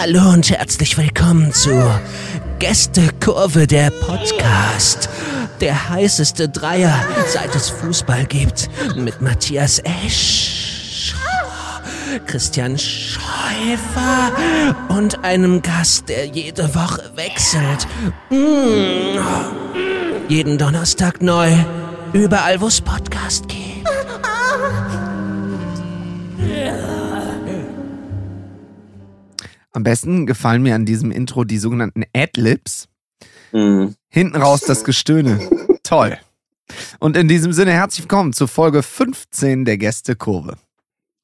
Hallo und herzlich willkommen zur Gästekurve der Podcast. Der heißeste Dreier, seit es Fußball gibt. Mit Matthias Esch, Christian Schäufer und einem Gast, der jede Woche wechselt. Mm. Jeden Donnerstag neu. Überall, wo es Podcast gibt. Am besten gefallen mir an diesem Intro die sogenannten Adlibs. Mhm. Hinten raus das Gestöhne. Toll. Und in diesem Sinne herzlich willkommen zur Folge 15 der Gästekurve.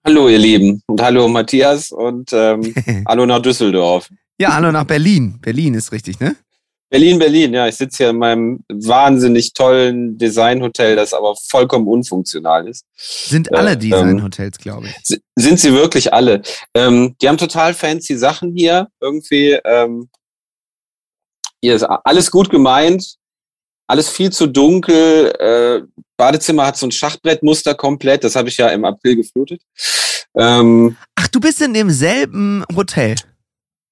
Hallo ihr Lieben und hallo Matthias und ähm, hallo nach Düsseldorf. Ja, hallo nach Berlin. Berlin ist richtig, ne? Berlin, Berlin, ja, ich sitze hier in meinem wahnsinnig tollen Designhotel, das aber vollkommen unfunktional ist. Sind alle Äh, Designhotels, glaube ich. Sind sie wirklich alle? Ähm, die haben total fancy Sachen hier. Irgendwie, ähm, hier ist alles gut gemeint, alles viel zu dunkel. Äh, Badezimmer hat so ein Schachbrettmuster komplett, das habe ich ja im April geflutet. Ähm, Ach, du bist in demselben Hotel.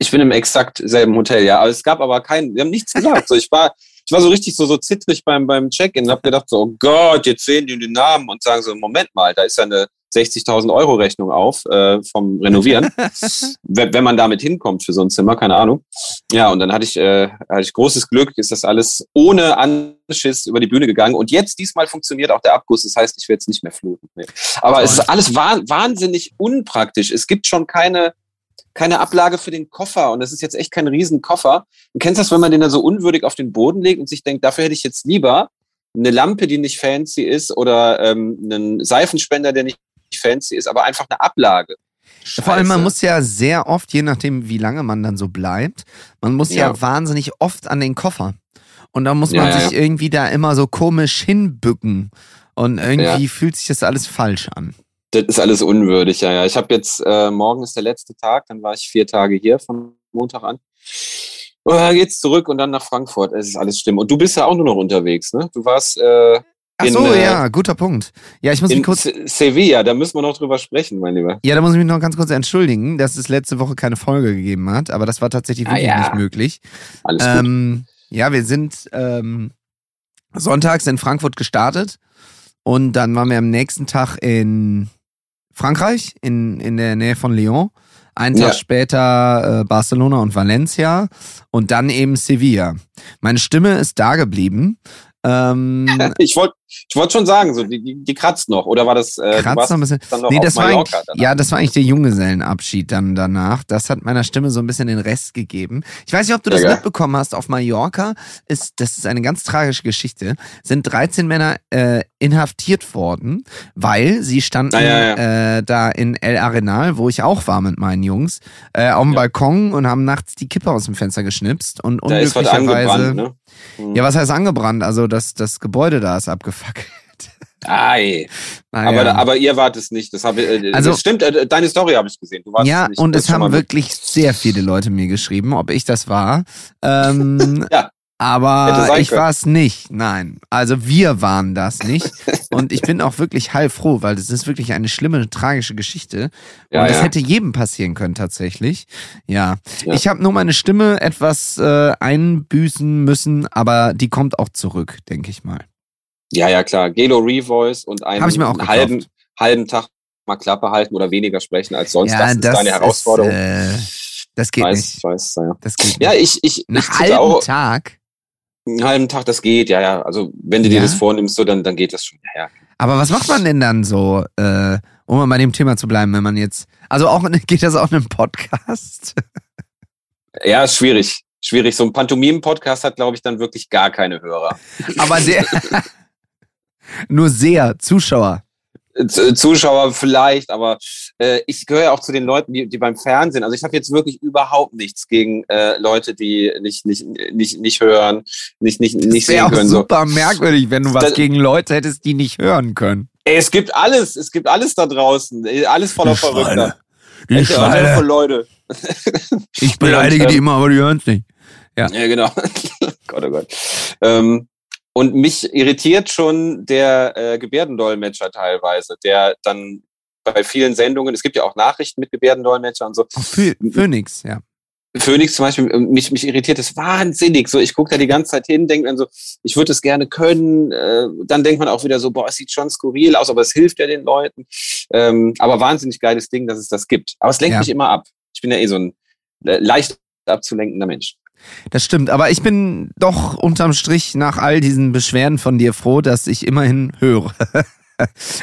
Ich bin im exakt selben Hotel, ja. Aber es gab aber keinen, wir haben nichts gesagt. So, ich war, ich war so richtig so, so zittrig beim, beim Check-in und hab gedacht so, oh Gott, jetzt sehen die den Namen und sagen so, Moment mal, da ist ja eine 60.000 Euro Rechnung auf äh, vom Renovieren. wenn, wenn man damit hinkommt für so ein Zimmer, keine Ahnung. Ja, und dann hatte ich, äh, hatte ich großes Glück, ist das alles ohne Anschiss über die Bühne gegangen. Und jetzt, diesmal funktioniert auch der Abguss. Das heißt, ich werde jetzt nicht mehr fluten. Nee. Aber es ist alles wah wahnsinnig unpraktisch. Es gibt schon keine, keine Ablage für den Koffer. Und das ist jetzt echt kein Riesenkoffer. Du kennst das, wenn man den da so unwürdig auf den Boden legt und sich denkt, dafür hätte ich jetzt lieber eine Lampe, die nicht fancy ist oder ähm, einen Seifenspender, der nicht fancy ist, aber einfach eine Ablage. Vor allem, man Scheiße. muss ja sehr oft, je nachdem, wie lange man dann so bleibt, man muss ja, Ja. wahnsinnig oft an den Koffer. Und da muss Ja, man ja, sich irgendwie da immer so komisch hinbücken. Und irgendwie Ja. fühlt sich das alles falsch an. Das ist alles unwürdig, ja, ja. Ich habe jetzt, äh, morgen ist der letzte Tag, dann war ich vier Tage hier von Montag an. Und dann geht's zurück und dann nach Frankfurt. Es ist alles schlimm. Und du bist ja auch nur noch unterwegs, ne? Du warst äh, Ach In, so, äh, ja, guter Punkt. Ja, ich muss mich in kurz. Se- Sevilla, da müssen wir noch drüber sprechen, mein Lieber. Ja, da muss ich mich noch ganz kurz entschuldigen, dass es letzte Woche keine Folge gegeben hat, aber das war tatsächlich Ah, wirklich ja. nicht möglich. Alles gut. Ähm, ja, wir sind ähm, sonntags in Frankfurt gestartet und dann waren wir am nächsten Tag in Frankreich, in, in der Nähe von Lyon. Einen Tag Ja. später äh, Barcelona und Valencia und dann eben Sevilla. Meine Stimme ist da geblieben. Ähm, Ich wollte ich wollt schon sagen, so, die, die, die kratzt noch. Oder war das, äh, kratzt noch ein bisschen. noch Nee, das war, Mallorca danach? ja, das war eigentlich der Junggesellenabschied dann danach. Das hat meiner Stimme so ein bisschen den Rest gegeben. Ich weiß nicht, ob du das Ja, mitbekommen hast. Auf Mallorca ist, das ist eine ganz tragische Geschichte, sind 13 Männer äh, inhaftiert worden, weil sie standen Ah, ja, Äh, da in El Arenal, wo ich auch war mit meinen Jungs, äh, auf dem Ja. Balkon und haben nachts die Kippe aus dem Fenster geschnipst und unglücklicherweise. ne? Hm. Ja, was heißt angebrannt? Also das, das Gebäude da ist abgefackelt. Ei. Naja. Aber, aber ihr wart es nicht. Das, hab, ich- äh, Also- das stimmt, äh, deine Story habe ich gesehen. Ja, und es haben wirklich sehr viele Leute mir geschrieben, ob ich das war. Ähm, Ja. Aber ich war es nicht. Nein. Also wir waren das nicht. und ich bin auch wirklich heilfroh, weil das ist wirklich eine schlimme, tragische Geschichte. Ja, und das ja. hätte jedem passieren können tatsächlich. Ja. Ja. Ich habe nur meine Stimme etwas äh, einbüßen müssen, aber die kommt auch zurück, denke ich mal. Ja, ja, klar. Gelo Revoice und einen halben, halben Tag mal Klappe halten oder weniger sprechen als sonst. das ist deine ist, Herausforderung. äh, das geht weiß, nicht. ich weiß, ja. Das geht Ja, nicht. ich, ich, Einen ich halben auch Tag. Einen halben Tag, das geht, ja, ja. Also wenn du Ja? dir das vornimmst, so, dann, dann geht das schon. Ja, ja. Aber was macht man denn dann so, äh, um mal bei dem Thema zu bleiben, wenn man jetzt, also auch, geht das auch in einem Podcast? ja, ist schwierig. Schwierig. So ein Pantomimen-Podcast hat, glaube ich, dann wirklich gar keine Hörer. Aber der, nur sehr Zuschauer. Z- Zuschauer vielleicht, aber äh, ich gehöre ja auch zu den Leuten, die, die beim Fernsehen, also ich habe jetzt wirklich überhaupt nichts gegen äh, Leute, die nicht, nicht, nicht, nicht hören, nicht, nicht, nicht Das wäre sehen können. So. super merkwürdig, wenn du was Das- gegen Leute hättest, die nicht hören können. Ey, es gibt alles, es gibt alles da draußen, alles voller Verrückter. Die Echt, aber Schweine. voll Leute. Ich beleidige die ähm, immer, aber die hören es nicht. Ja. Ja, genau. Gott, oh Gott. Ähm, und mich irritiert schon der äh, Gebärdendolmetscher teilweise, der dann bei vielen Sendungen, es gibt ja auch Nachrichten mit Gebärdendolmetscher und so, Phoenix, ja. Phoenix zum Beispiel, äh, mich, mich irritiert es wahnsinnig. So, ich gucke da die ganze Zeit hin, denke mir so, ich würde es gerne können. Äh, dann denkt man auch wieder so, boah, es sieht schon skurril aus, aber es hilft ja den Leuten. Ähm, aber wahnsinnig geiles Ding, dass es das gibt. Aber es lenkt Ja. mich immer ab. Ich bin ja eh so ein äh, leicht abzulenkender Mensch. Das stimmt, aber ich bin doch unterm Strich nach all diesen Beschwerden von dir froh, dass ich immerhin höre.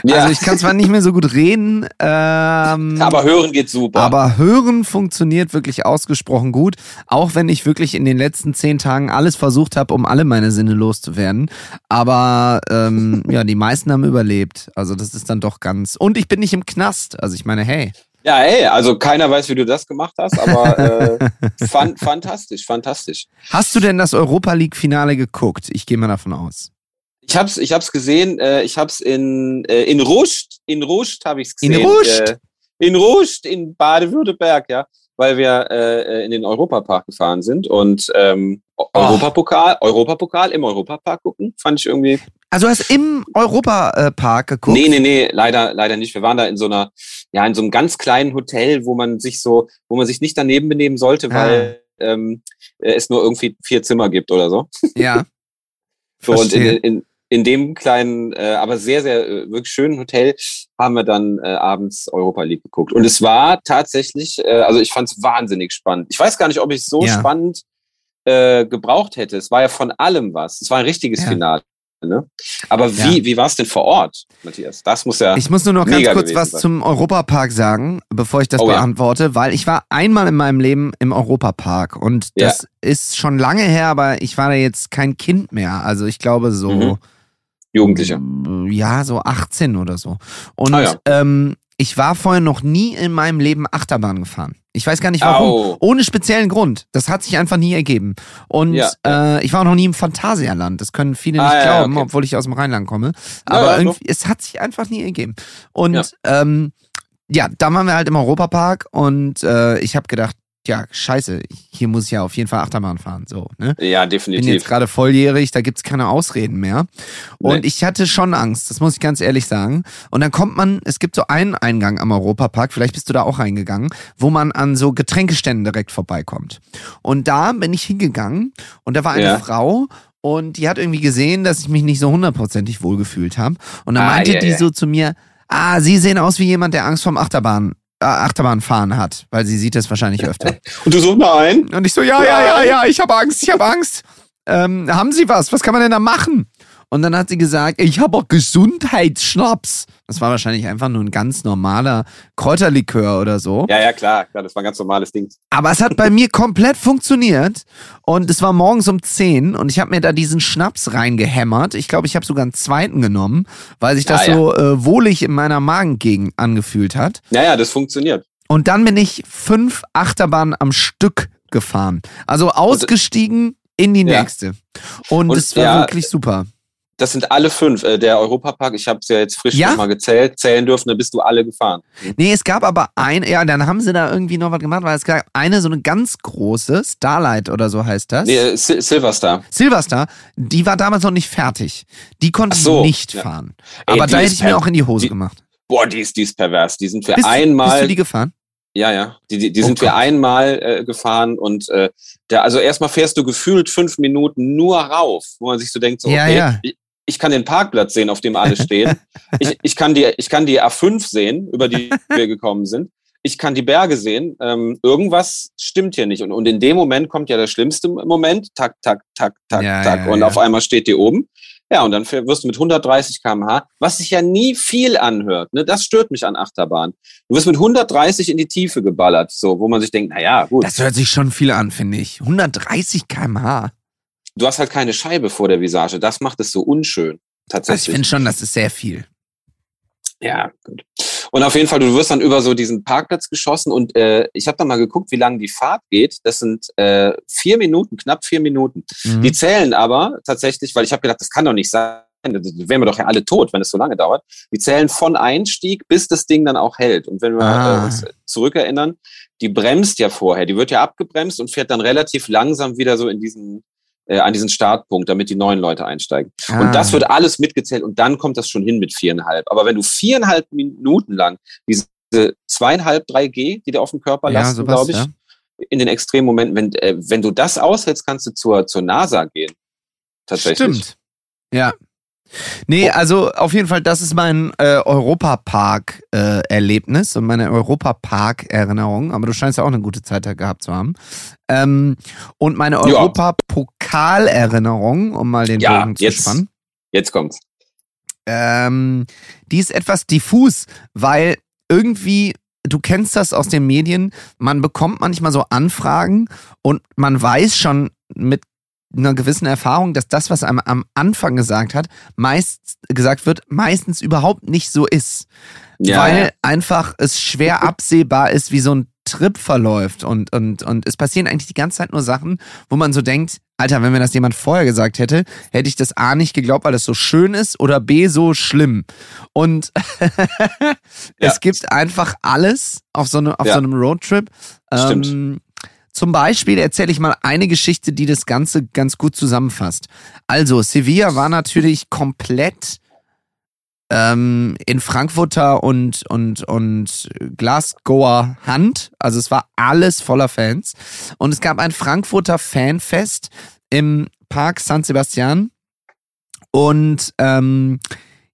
Ja. Also ich kann zwar nicht mehr so gut reden, ähm, aber hören geht super. aber hören funktioniert wirklich ausgesprochen gut, auch wenn ich wirklich in den letzten zehn Tagen alles versucht habe, um alle meine Sinne loszuwerden. Aber ähm, ja, die meisten haben überlebt. Also das ist dann doch ganz. Und ich bin nicht im Knast. Also ich meine, hey. Ja, ey, also keiner weiß, wie du das gemacht hast, aber äh, fan fantastisch, fantastisch. Hast du denn das Europa League-Finale geguckt? Ich gehe mal davon aus. Ich hab's, ich hab's gesehen, äh, ich hab's in, äh, in Ruscht, in Ruscht habe ich's In gesehen. Ruscht? Äh, in Ruscht, in Baden-Württemberg, ja, weil wir äh, in den Europapark gefahren sind und ähm, Europapokal, Europapokal im Europapark gucken, fand ich irgendwie. Also du hast im Europapark geguckt? Nee, nee, nee, leider, leider nicht. Wir waren da in so einer, ja, in so einem ganz kleinen Hotel, wo man sich so, wo man sich nicht daneben benehmen sollte, Ah. weil ähm, äh, es nur irgendwie vier Zimmer gibt oder so. Ja. So, und in, Verstehe. in, in dem kleinen, äh, aber sehr, sehr äh, wirklich schönen Hotel haben wir dann äh, abends Europa League geguckt. Und es war tatsächlich, äh, also ich fand es wahnsinnig spannend. Ich weiß gar nicht, ob ich es so Ja. spannend äh, gebraucht hätte. Es war ja von allem was. Es war ein richtiges Ja. Finale. Ne? Aber wie, Ja. wie war es denn vor Ort, Matthias? Das muss ja. Ich muss nur noch ganz kurz was sein. zum Europapark sagen, bevor ich das Oh ja. beantworte, weil ich war einmal in meinem Leben im Europapark und Ja. das ist schon lange her, aber ich war da jetzt kein Kind mehr. Also ich glaube so, Mhm. Jugendlicher. ja, so 18 oder so. Und Ah ja. ähm, ich war vorher noch nie in meinem Leben Achterbahn gefahren. Ich weiß gar nicht warum. Au. Ohne speziellen Grund. Das hat sich einfach nie ergeben. Und Ja, Äh, ich war auch noch nie im Phantasialand. Das können viele Ah, nicht ja, glauben, okay. obwohl ich aus dem Rheinland komme. Ja, Aber ja, irgendwie, es hat sich einfach nie ergeben. Und Ja. ähm, ja, da waren wir halt im Europapark und äh, ich habe gedacht, ja, scheiße, hier muss ich ja auf jeden Fall Achterbahn fahren. So, ne? Ja, bin jetzt definitiv. gerade volljährig, da gibt's keine Ausreden mehr. Und Nee. ich hatte schon Angst, das muss ich ganz ehrlich sagen. Und dann kommt man, es gibt so einen Eingang am Europapark, vielleicht bist du da auch reingegangen, wo man an so Getränkeständen direkt vorbeikommt. Und da bin ich hingegangen und da war eine Ja. Frau und die hat irgendwie gesehen, dass ich mich nicht so hundertprozentig wohlgefühlt habe. Und dann Ah, meinte ja, die ja. so zu mir, ah, Sie sehen aus wie jemand, der Angst vorm Achterbahn, äh, Achterbahnfahren hat, weil sie sieht das wahrscheinlich öfter. Und du so, nein. Und ich so, ja, ja, ja, ja, ich habe Angst, ich habe Angst. Ähm, haben Sie was? Was kann man denn da machen? Und dann hat sie gesagt, ich habe auch Gesundheitsschnaps. Das war wahrscheinlich einfach nur ein ganz normaler Kräuterlikör oder so. Ja, ja, klar, klar, das war ein ganz normales Ding. Aber es hat bei mir komplett funktioniert. Und es war morgens um 10 und ich habe mir da diesen Schnaps reingehämmert. Ich glaube, ich habe sogar einen zweiten genommen, weil sich das Ah, ja. so äh, wohlig in meiner Magengegend angefühlt hat. Ja, ja, das funktioniert. Und dann bin ich fünf Achterbahnen am Stück gefahren. Also ausgestiegen in die Ja. nächste. Und Und es war ja, wirklich super. Das sind alle fünf. Äh, Der Europapark, ich habe es ja jetzt frisch Ja? noch mal gezählt, zählen dürfen, dann bist du alle gefahren. Nee, es gab aber ein, ja, dann haben sie da irgendwie noch was gemacht, weil es gab eine so eine ganz große, Starlight oder so heißt das. Nee, Sil Silverstar. Silverstar, die war damals noch nicht fertig. Die konnte so, ich nicht ja. fahren. Ey, aber da hätte ich mir auch in die Hose die- gemacht. Boah, die ist, die ist pervers. Die sind wir Bist, einmal. bist du die gefahren? Ja, ja. Die, die, die Oh sind wir Gott. einmal äh, gefahren und äh, der, also erstmal fährst du gefühlt fünf Minuten nur rauf, wo man sich so denkt, so, Ja, okay, ja. Ich, ich kann den Parkplatz sehen, auf dem alle stehen. ich, ich, kann die, ich kann die A5 sehen, über die wir gekommen sind. Ich kann die Berge sehen. Ähm, irgendwas stimmt hier nicht. Und, und in dem Moment kommt ja der schlimmste Moment. Tak, tak, tak, tak, Ja, tak. ja, und ja. auf einmal steht die oben. Ja, und dann wirst du mit 130 km/h, was sich ja nie viel anhört. Ne? Das stört mich an Achterbahn. Du wirst mit 130 in die Tiefe geballert, so, wo man sich denkt, na ja, gut, Das hört sich schon viel an, finde ich. 130 km/h. Du hast halt keine Scheibe vor der Visage. Das macht es so unschön. Also ich Tatsächlich. finde schon, das ist sehr viel. Ja, gut. Und auf jeden Fall, du wirst dann über so diesen Parkplatz geschossen und äh, ich habe dann mal geguckt, wie lange die Fahrt geht. Das sind äh, vier Minuten, knapp vier Minuten. Mhm. Die zählen aber tatsächlich, weil ich habe gedacht, das kann doch nicht sein. Da wären wir doch ja alle tot, wenn es so lange dauert. Die zählen von Einstieg, bis das Ding dann auch hält. Und wenn wir Ah. äh, uns zurückerinnern, die bremst ja vorher. Die wird ja abgebremst und fährt dann relativ langsam wieder so in diesen äh, an diesen Startpunkt, damit die neuen Leute einsteigen. Ah. Und das wird alles mitgezählt und dann kommt das schon hin mit viereinhalb. Aber wenn du viereinhalb Minuten lang diese zweieinhalb, drei G, die da auf dem Körper ja, lasten, glaube ich, ja. in den extremen Momenten, wenn, äh, wenn du das aushältst, kannst du zur, zur NASA gehen. Tatsächlich. Stimmt. Ja. Nee, also auf jeden Fall, das ist mein äh, Europapark-Erlebnis und meine Europapark-Erinnerung. Aber du scheinst ja auch eine gute Zeit da gehabt zu haben. Ähm, und meine Ja. Europapokal-Erinnerung, um mal den Ja, Bogen zu jetzt. spannen. Jetzt kommt's. Ähm, die ist etwas diffus, weil irgendwie, du kennst das aus den Medien, man bekommt manchmal so Anfragen und man weiß schon mit einer gewissen Erfahrung, dass das, was einem am Anfang gesagt hat, meist gesagt wird, meistens überhaupt nicht so ist. Ja, weil ja. einfach es schwer absehbar ist, wie so ein Trip verläuft und, und, und es passieren eigentlich die ganze Zeit nur Sachen, wo man so denkt, Alter, wenn mir das jemand vorher gesagt hätte, hätte ich das A nicht geglaubt, weil es so schön ist oder B so schlimm. Und es gibt einfach alles auf so, eine, auf Ja. so einem Roadtrip. Stimmt. Zum Beispiel erzähle ich mal eine Geschichte, die das Ganze ganz gut zusammenfasst. Also, Sevilla war natürlich komplett ähm, in Frankfurter und, und, und Glasgower Hand. Also es war alles voller Fans. Und es gab ein Frankfurter Fanfest im Park San Sebastian. Und ähm,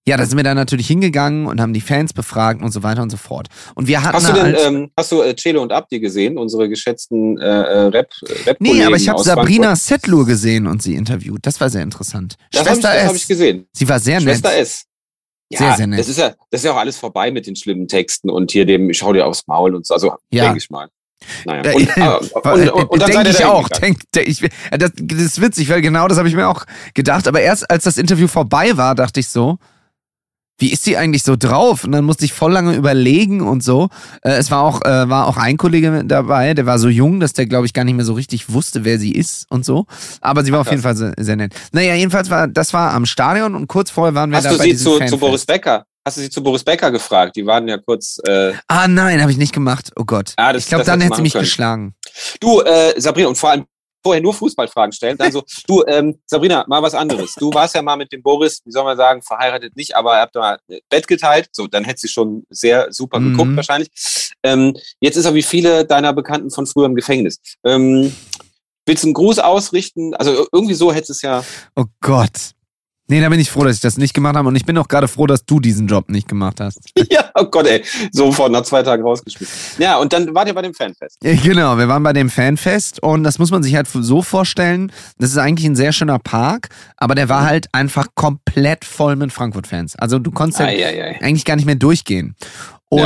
ja, da sind wir dann natürlich hingegangen und haben die Fans befragt und so weiter und so fort. Und wir hatten Hast du denn, ähm, hast du äh, Celo und Abdi gesehen, unsere geschätzten äh, äh, Rap, Rap Nee, aber ich habe Sabrina Frankfurt? Setlur gesehen und sie interviewt. Das war sehr interessant. Das habe ich, Schwester hab ich S. gesehen. Sie war sehr Schwester nett. S. Ja, Sehr, sehr nett. Das ist ja, das ist ja auch alles vorbei mit den schlimmen Texten und hier dem, ich schau dir aufs Maul und so, also Ja. denke ich mal. Naja. Äh, Und, ah, und, und, und denke ich auch. Denk, denk, ich, äh, das, das ist witzig, weil genau das habe ich mir auch gedacht. Aber erst als das Interview vorbei war, dachte ich so, wie ist die eigentlich so drauf? Und dann musste ich voll lange überlegen und so. Äh, es war auch, äh, war auch ein Kollege dabei, der war so jung, dass der, glaube ich, gar nicht mehr so richtig wusste, wer sie ist und so. Aber sie war auf jeden Fall sehr, sehr nett. Naja, jedenfalls war, das war am Stadion und kurz vorher waren wir Hast da du bei sie zu, zu. Boris Becker? Hast du sie zu Boris Becker gefragt? Die waren ja kurz. Äh, Ah nein, habe ich nicht gemacht. Oh Gott. Ah, das- ich glaube, dann hätte sie mich können. geschlagen. du, äh, Sabrina, und vor allem vorher nur Fußballfragen stellen. Dann so, du, ähm, Sabrina, mal was anderes. Du warst ja mal mit dem Boris, wie soll man sagen, verheiratet nicht, aber ihr habt mal Bett geteilt. So, dann hätte sie schon sehr super Mhm. geguckt wahrscheinlich. Ähm, jetzt ist er wie viele deiner Bekannten von früher im Gefängnis. Ähm, willst du einen Gruß ausrichten? Also irgendwie so hättest es ja. Oh Gott. Nee, da bin ich froh, dass ich das nicht gemacht habe. Und ich bin auch gerade froh, dass du diesen Job nicht gemacht hast. ja, oh Gott, ey. Sofort nach zwei Tagen rausgeschmissen. Ja, und dann wart ihr bei dem Fanfest. Ja, Genau, wir waren bei dem Fanfest und das muss man sich halt so vorstellen. Das ist eigentlich ein sehr schöner Park, aber der war halt einfach komplett voll mit Frankfurt-Fans. Also du konntest ja Ei, ei, ei. eigentlich gar nicht mehr durchgehen. Ja.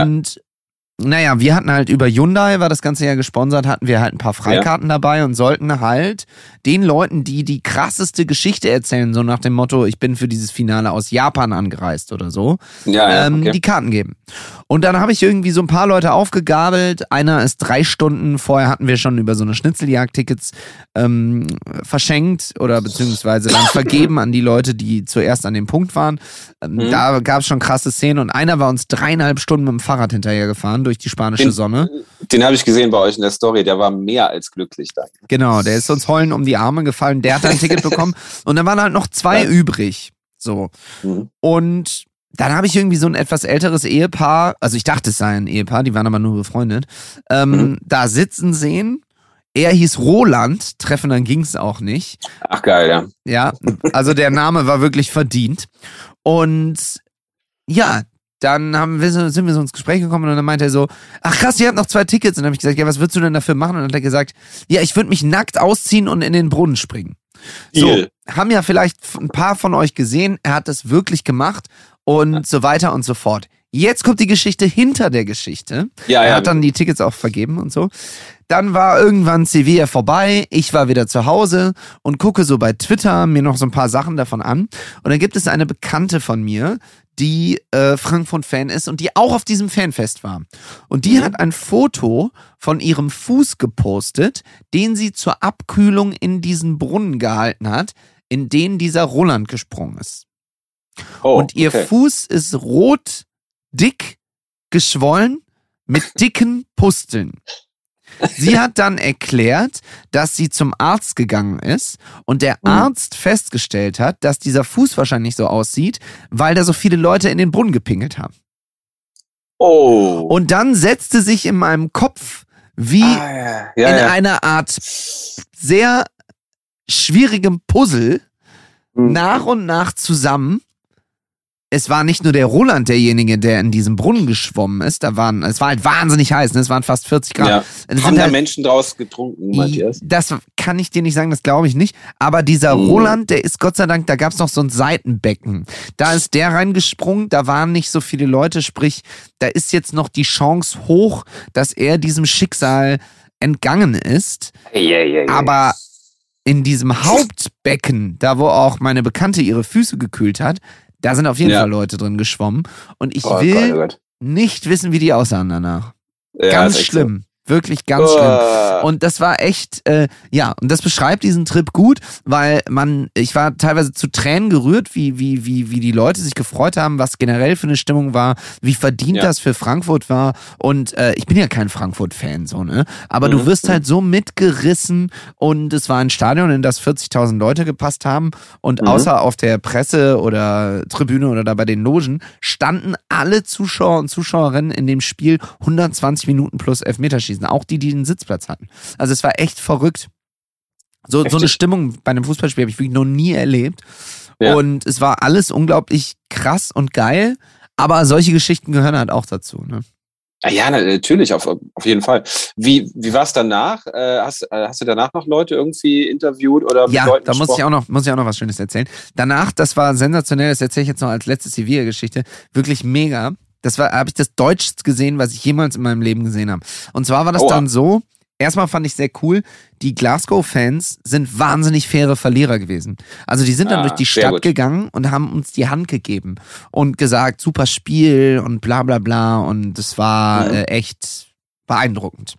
Naja, wir hatten halt über Hyundai, war das ganze ja gesponsert, hatten wir halt ein paar Freikarten dabei und sollten halt den Leuten, die die krasseste Geschichte erzählen, so nach dem Motto, ich bin für dieses Finale aus Japan angereist oder so, Ja, ja, ähm, okay. die Karten geben. Und dann habe ich irgendwie so ein paar Leute aufgegabelt. Einer ist drei Stunden, vorher hatten wir schon über so eine Schnitzeljagd-Tickets ähm, verschenkt oder beziehungsweise dann vergeben an die Leute, die zuerst an dem Punkt waren. Ähm, Mhm. Da gab es schon krasse Szenen und einer war uns dreieinhalb Stunden mit dem Fahrrad hinterhergefahren durch die spanische Den- Sonne. Den habe ich gesehen bei euch in der Story. Der war mehr als glücklich da. Genau, der ist uns heulen um die Arme gefallen. Der hat ein Ticket bekommen und dann waren halt noch zwei Ja. übrig. So. Mhm. Und dann habe ich irgendwie so ein etwas älteres Ehepaar, also ich dachte, es sei ein Ehepaar, die waren aber nur befreundet, ähm, Mhm. da sitzen sehen. Er hieß Roland, treffen dann ging's auch nicht. Ach geil, ja. Ja, also der Name war wirklich verdient. Und ja, dann haben wir sind wir so ins Gespräch gekommen und dann meinte er so, ach krass, ihr habt noch zwei Tickets. Und dann habe ich gesagt, ja, was würdest du denn dafür machen? Und dann hat er gesagt, ja, ich würde mich nackt ausziehen und in den Brunnen springen. So, Deal. haben ja vielleicht ein paar von euch gesehen, er hat das wirklich gemacht und so weiter und so fort. Jetzt kommt die Geschichte hinter der Geschichte. Ja, er ja. hat dann die Tickets auch vergeben und so. Dann war irgendwann Sevilla vorbei, ich war wieder zu Hause und gucke so bei Twitter mir noch so ein paar Sachen davon an. Und dann gibt es eine Bekannte von mir, die äh, Frankfurt-Fan ist und die auch auf diesem Fanfest war. Und die Mhm. hat ein Foto von ihrem Fuß gepostet, den sie zur Abkühlung in diesen Brunnen gehalten hat, in den dieser Roland gesprungen ist. oh, und ihr okay. Fuß ist rot, dick, geschwollen, mit dicken Pusteln. Sie hat dann erklärt, dass sie zum Arzt gegangen ist und der Mhm. Arzt festgestellt hat, dass dieser Fuß wahrscheinlich so aussieht, weil da so viele Leute in den Brunnen gepinkelt haben. Oh. Und dann setzte sich in meinem Kopf wie Ah, ja. Ja, in ja. einer Art sehr schwierigem Puzzle Hm. nach und nach zusammen. Es war nicht nur der Roland derjenige, der in diesem Brunnen geschwommen ist. Da waren, es war halt wahnsinnig heiß. Ne? Es waren fast 40 Grad. Ja. Es Haben sind da halt, Menschen draus getrunken, Matthias? das kann ich dir nicht sagen, das glaube ich nicht. Aber dieser Mhm. Roland, der ist Gott sei Dank, da gab es noch so ein Seitenbecken. Da ist der reingesprungen, da waren nicht so viele Leute, sprich, da ist jetzt noch die Chance hoch, dass er diesem Schicksal entgangen ist. Ja, ja, ja. Aber in diesem Hauptbecken, da wo auch meine Bekannte ihre Füße gekühlt hat, da sind auf jeden Ja. Fall Leute drin geschwommen. Und ich Oh will Gott, oh Gott. nicht wissen, wie die aussahen danach. Ja, ganz schlimm. Wirklich ganz schlimm. Und das war echt, äh, ja, und das beschreibt diesen Trip gut, weil man, ich war teilweise zu Tränen gerührt, wie, wie, wie, wie die Leute sich gefreut haben, was generell für eine Stimmung war, wie verdient Ja. das für Frankfurt war. Und äh, ich bin ja kein Frankfurt-Fan, so, ne? Aber du Mhm. wirst halt so mitgerissen und es war ein Stadion, in das 40.000 Leute gepasst haben und Mhm. außer auf der Presse oder Tribüne oder da bei den Logen standen alle Zuschauer und Zuschauerinnen in dem Spiel 120 Minuten plus Elfmeterschießen, auch die, die einen Sitzplatz hatten. Also es war echt verrückt. So, so eine. Stimmung bei einem Fußballspiel habe ich wirklich noch nie erlebt. Ja. Und es war alles unglaublich krass und geil. Aber solche Geschichten gehören halt auch dazu. Ne? Ah, Ja, na, natürlich, auf, auf jeden Fall. Wie, wie war es danach? Äh, hast, äh, hast du danach noch Leute irgendwie interviewt oder mit Ja, Leuten da muss ich auch noch, muss ich auch noch was Schönes erzählen. Danach, das war sensationell, das erzähle ich jetzt noch als letzte Sevilla-Geschichte, wirklich mega. Das war, habe ich das Deutschste gesehen, was ich jemals in meinem Leben gesehen habe. Und zwar war das Oha. dann so, erstmal fand ich sehr cool, die Glasgow-Fans sind wahnsinnig faire Verlierer gewesen. Also die sind dann Ah, durch die Stadt gut. gegangen und haben uns die Hand gegeben und gesagt, super Spiel und bla bla bla und es war Mhm. äh, echt beeindruckend.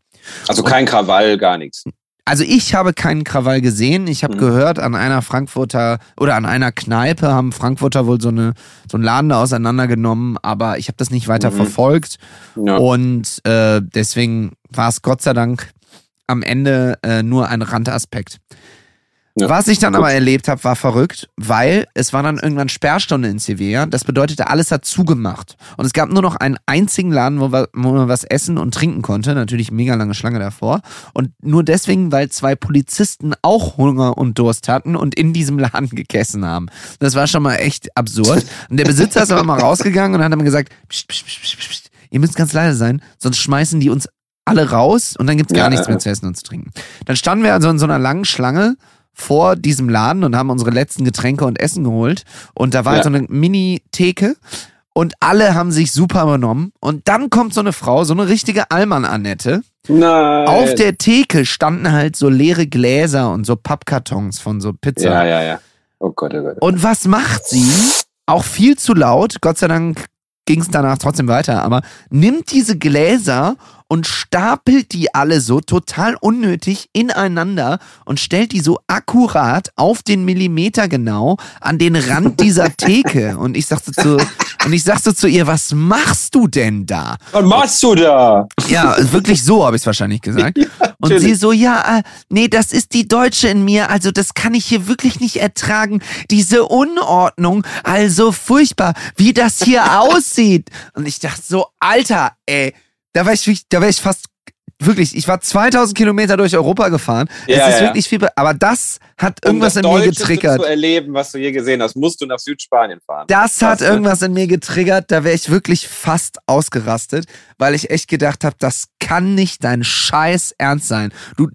Also kein Krawall, gar nichts. Also ich habe keinen Krawall gesehen. Ich habe Mhm. gehört, an einer Frankfurter oder an einer Kneipe haben Frankfurter wohl so, eine, so einen Laden da auseinandergenommen, aber ich habe das nicht weiter Mhm. verfolgt. Ja. Und äh, deswegen war es Gott sei Dank am Ende äh, nur ein Randaspekt. Ja. Was ich dann aber erlebt habe, war verrückt, weil es war dann irgendwann Sperrstunde in Sevilla. Das bedeutete, alles hat zugemacht. Und es gab nur noch einen einzigen Laden, wo, wo man was essen und trinken konnte. Natürlich mega lange Schlange davor. Und nur deswegen, weil zwei Polizisten auch Hunger und Durst hatten und in diesem Laden gegessen haben. Das war schon mal echt absurd. Und der Besitzer ist aber mal rausgegangen und hat dann gesagt, pst, pst, pst, pst, pst, ihr müsst ganz leise sein, sonst schmeißen die uns alle raus und dann gibt's gar Ja, nichts ja, mehr zu essen und zu trinken. Dann standen wir also in so einer langen Schlange vor diesem Laden und haben unsere letzten Getränke und Essen geholt. Und da war halt Ja. so eine Mini-Theke und alle haben sich super benommen. Und dann kommt so eine Frau, so eine richtige Allmann-Annette. Nein. Auf der Theke standen halt so leere Gläser und so Pappkartons von so Pizza. Ja, ja, ja. Oh Gott, oh Gott. Und was macht sie? Auch viel zu laut. Gott sei Dank ging es danach trotzdem weiter. Aber nimmt diese Gläser und stapelt die alle so total unnötig ineinander und stellt die so akkurat auf den Millimeter genau an den Rand dieser Theke. Und ich sagte zu, und ich sagte zu ihr, was machst du denn da? Was machst du da? Ja, wirklich so habe ich es wahrscheinlich gesagt. Und natürlich. sie so, ja, äh, nee, das ist die Deutsche in mir, also das kann ich hier wirklich nicht ertragen. Diese Unordnung, also furchtbar, wie das hier aussieht. Und ich dachte so, Alter, ey, da war ich, da war ich fast, wirklich, ich war 2000 Kilometer durch Europa gefahren. Ja, es ist ja. wirklich viel, be- aber das hat irgendwas um in das mir Deutscheste getriggert. zu erleben, was du je gesehen hast, musst du nach Südspanien fahren. Das hat ne? irgendwas in mir getriggert, da wäre ich wirklich fast ausgerastet, weil ich echt gedacht habe, das kann nicht dein Scheiß Ernst sein. Du,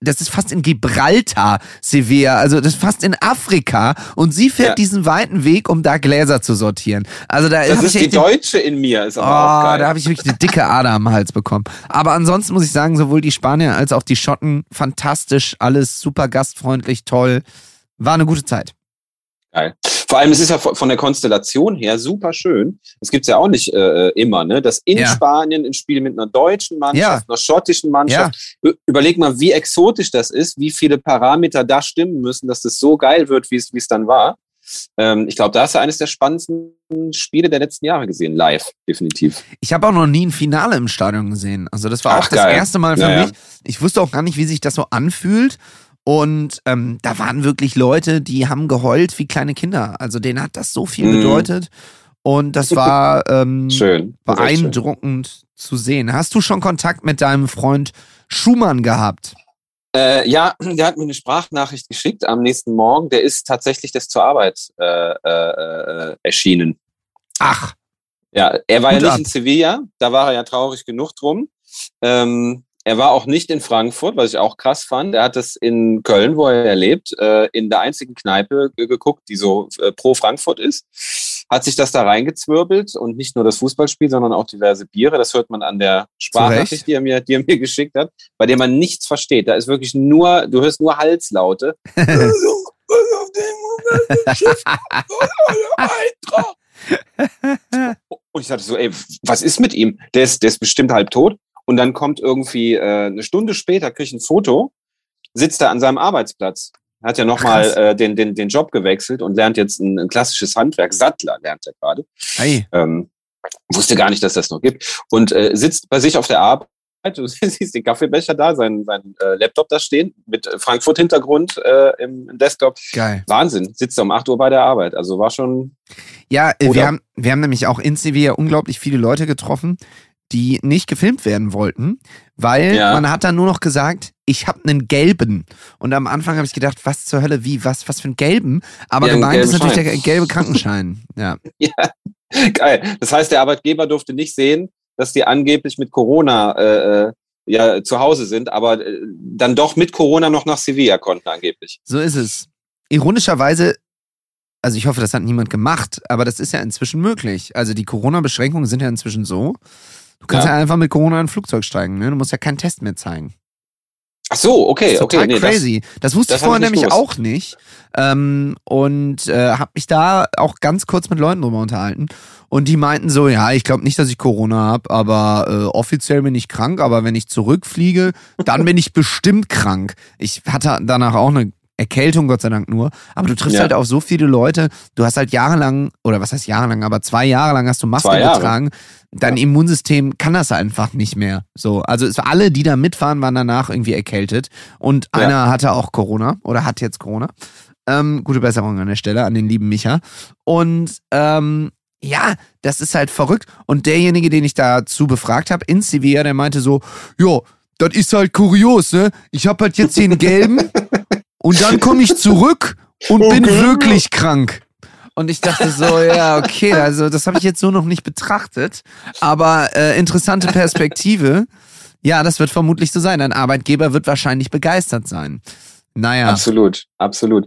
das ist fast in Gibraltar, Sevilla, also das ist fast in Afrika und sie fährt Ja. diesen weiten Weg, um da Gläser zu sortieren. Also da Das ist ich die Deutsche in mir, ist Oh, aber auch geil. da habe ich wirklich eine dicke Ader am Hals bekommen. Aber ansonsten muss ich sagen, sowohl die Spanier als auch die Schotten, fantastisch, alles super gastfreundlich, toll. War eine gute Zeit. Geil. Vor allem, es ist ja von der Konstellation her super schön. Das gibt's ja auch nicht äh, immer, ne? Dass in Ja. Spanien ein Spiel mit einer deutschen Mannschaft, einer schottischen Mannschaft. Ü- Überleg mal, wie exotisch das ist, wie viele Parameter da stimmen müssen, dass das so geil wird, wie es wie es dann war. Ähm, ich glaube, da hast du eines der spannendsten Spiele der letzten Jahre gesehen, live, definitiv. Ich habe auch noch nie ein Finale im Stadion gesehen. Also das war Ach, auch das geil. erste Mal für Ja, ja. mich. Ich wusste auch gar nicht, wie sich das so anfühlt. Und ähm, da waren wirklich Leute, die haben geheult wie kleine Kinder. Also denen hat das so viel Mhm. bedeutet. Und das war ähm, Schön. Ist echt schön. beeindruckend zu sehen. Hast du schon Kontakt mit deinem Freund Schumann gehabt? Äh, ja, der hat mir eine Sprachnachricht geschickt am nächsten Morgen. Der ist tatsächlich das zur Arbeit äh, äh, äh, erschienen. Ach, Ja, er war Hut ja nicht ab. in Sevilla, da war er ja traurig genug drum. Ähm, er war auch nicht in Frankfurt, was ich auch krass fand. Er hat es in Köln, wo er lebt, äh, in der einzigen Kneipe ge- geguckt, die so äh, pro Frankfurt ist. Hat sich das da reingezwirbelt und nicht nur das Fußballspiel, sondern auch diverse Biere. Das hört man an der Sprachnachricht, die er, mir, die er mir geschickt hat, bei der man nichts versteht. Da ist wirklich nur, du hörst nur Halslaute. Und ich dachte so, ey, was ist mit ihm? Der ist, der ist bestimmt halb tot. Und dann kommt irgendwie äh, eine Stunde später, kriege ich ein Foto, sitzt er an seinem Arbeitsplatz. Hat ja nochmal äh, den, den, den Job gewechselt und lernt jetzt ein, ein klassisches Handwerk. Sattler lernt er gerade. hey. Ähm, wusste gar nicht, dass das noch gibt. Und äh, sitzt bei sich auf der Arbeit. Du siehst den Kaffeebecher da, sein, sein äh, Laptop da stehen, mit äh, Frankfurt-Hintergrund äh, im Desktop. Geil. Wahnsinn. Sitzt er um 8 Uhr bei der Arbeit. Also war schon Ja, äh, wir haben, wir haben nämlich auch in Sevilla unglaublich viele Leute getroffen, die nicht gefilmt werden wollten, weil Ja. man hat dann nur noch gesagt, ich habe einen gelben. Und am Anfang habe ich gedacht, was zur Hölle, wie, was, was für einen gelben? Aber Ja, gemeint ist natürlich Schein. der gelbe Krankenschein. Ja. Geil. Das heißt, der Arbeitgeber durfte nicht sehen, dass die angeblich mit Corona äh, äh, ja zu Hause sind, aber äh, dann doch mit Corona noch nach Sevilla konnten angeblich. So ist es. Ironischerweise, also ich hoffe, das hat niemand gemacht, aber das ist ja inzwischen möglich. Also die Corona-Beschränkungen sind ja inzwischen so. Du kannst ja. Ja. einfach mit Corona in ein Flugzeug steigen, ne? Du musst ja keinen Test mehr zeigen. Ach so, okay, Das ist okay. total nee, crazy. Das, wusste das ich vorher ich nämlich gewusst. auch nicht. Ähm, und äh, habe mich da auch ganz kurz mit Leuten drüber unterhalten. Und die meinten so, ja, ich glaube nicht, dass ich Corona habe, aber äh, offiziell bin ich krank, aber wenn ich zurückfliege, dann bin ich bestimmt krank. Ich hatte danach auch eine Erkältung, Gott sei Dank nur. Aber du triffst Ja. halt auch so viele Leute. Du hast halt jahrelang, oder was heißt jahrelang, aber zwei Jahre lang hast du Maske getragen. Dein Ja. Immunsystem kann das einfach nicht mehr. So, also es, alle, die da mitfahren, waren danach irgendwie erkältet. Und Ja. einer hatte auch Corona oder hat jetzt Corona. Ähm, gute Besserung an der Stelle an den lieben Micha. Und ähm, ja, das ist halt verrückt. Und derjenige, den ich dazu befragt habe in Sevilla, der meinte so, ja, das ist halt kurios, ne? Ich habe halt jetzt einen gelben und dann komme ich zurück und bin Okay. wirklich krank. Und ich dachte so, ja, okay, also das habe ich jetzt so noch nicht betrachtet. Aber äh, interessante Perspektive. Ja, das wird vermutlich so sein. Ein Arbeitgeber wird wahrscheinlich begeistert sein. Naja, Absolut, absolut.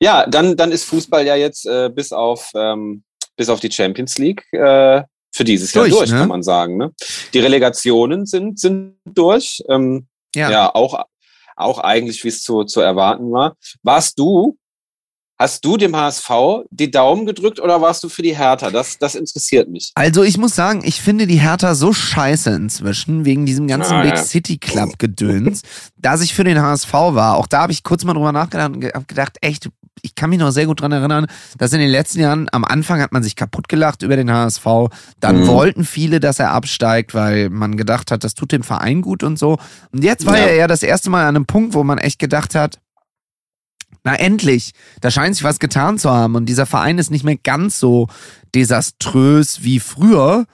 Ja, dann, dann ist Fußball ja jetzt äh, bis auf ähm, bis auf die Champions League äh, für dieses Jahr Durch, durch, ne? kann man sagen. Ne? Die Relegationen sind sind durch. Ähm, ja. ja. auch auch eigentlich wie es zu zu erwarten war. Warst du Hast du dem HSV die Daumen gedrückt oder warst du für die Hertha? Das, das interessiert mich. Also ich muss sagen, ich finde die Hertha so scheiße inzwischen, wegen diesem ganzen Ah, Big ja. City Club Gedöns, dass ich für den HSV war. Auch da habe ich kurz mal drüber nachgedacht und hab gedacht, echt, ich kann mich noch sehr gut dran erinnern, dass in den letzten Jahren, am Anfang hat man sich kaputt gelacht über den HSV. Dann Mhm. wollten viele, dass er absteigt, weil man gedacht hat, das tut dem Verein gut und so. Und jetzt war Ja. er ja das erste Mal an einem Punkt, wo man echt gedacht hat, na endlich, da scheint sich was getan zu haben und dieser Verein ist nicht mehr ganz so desaströs wie früher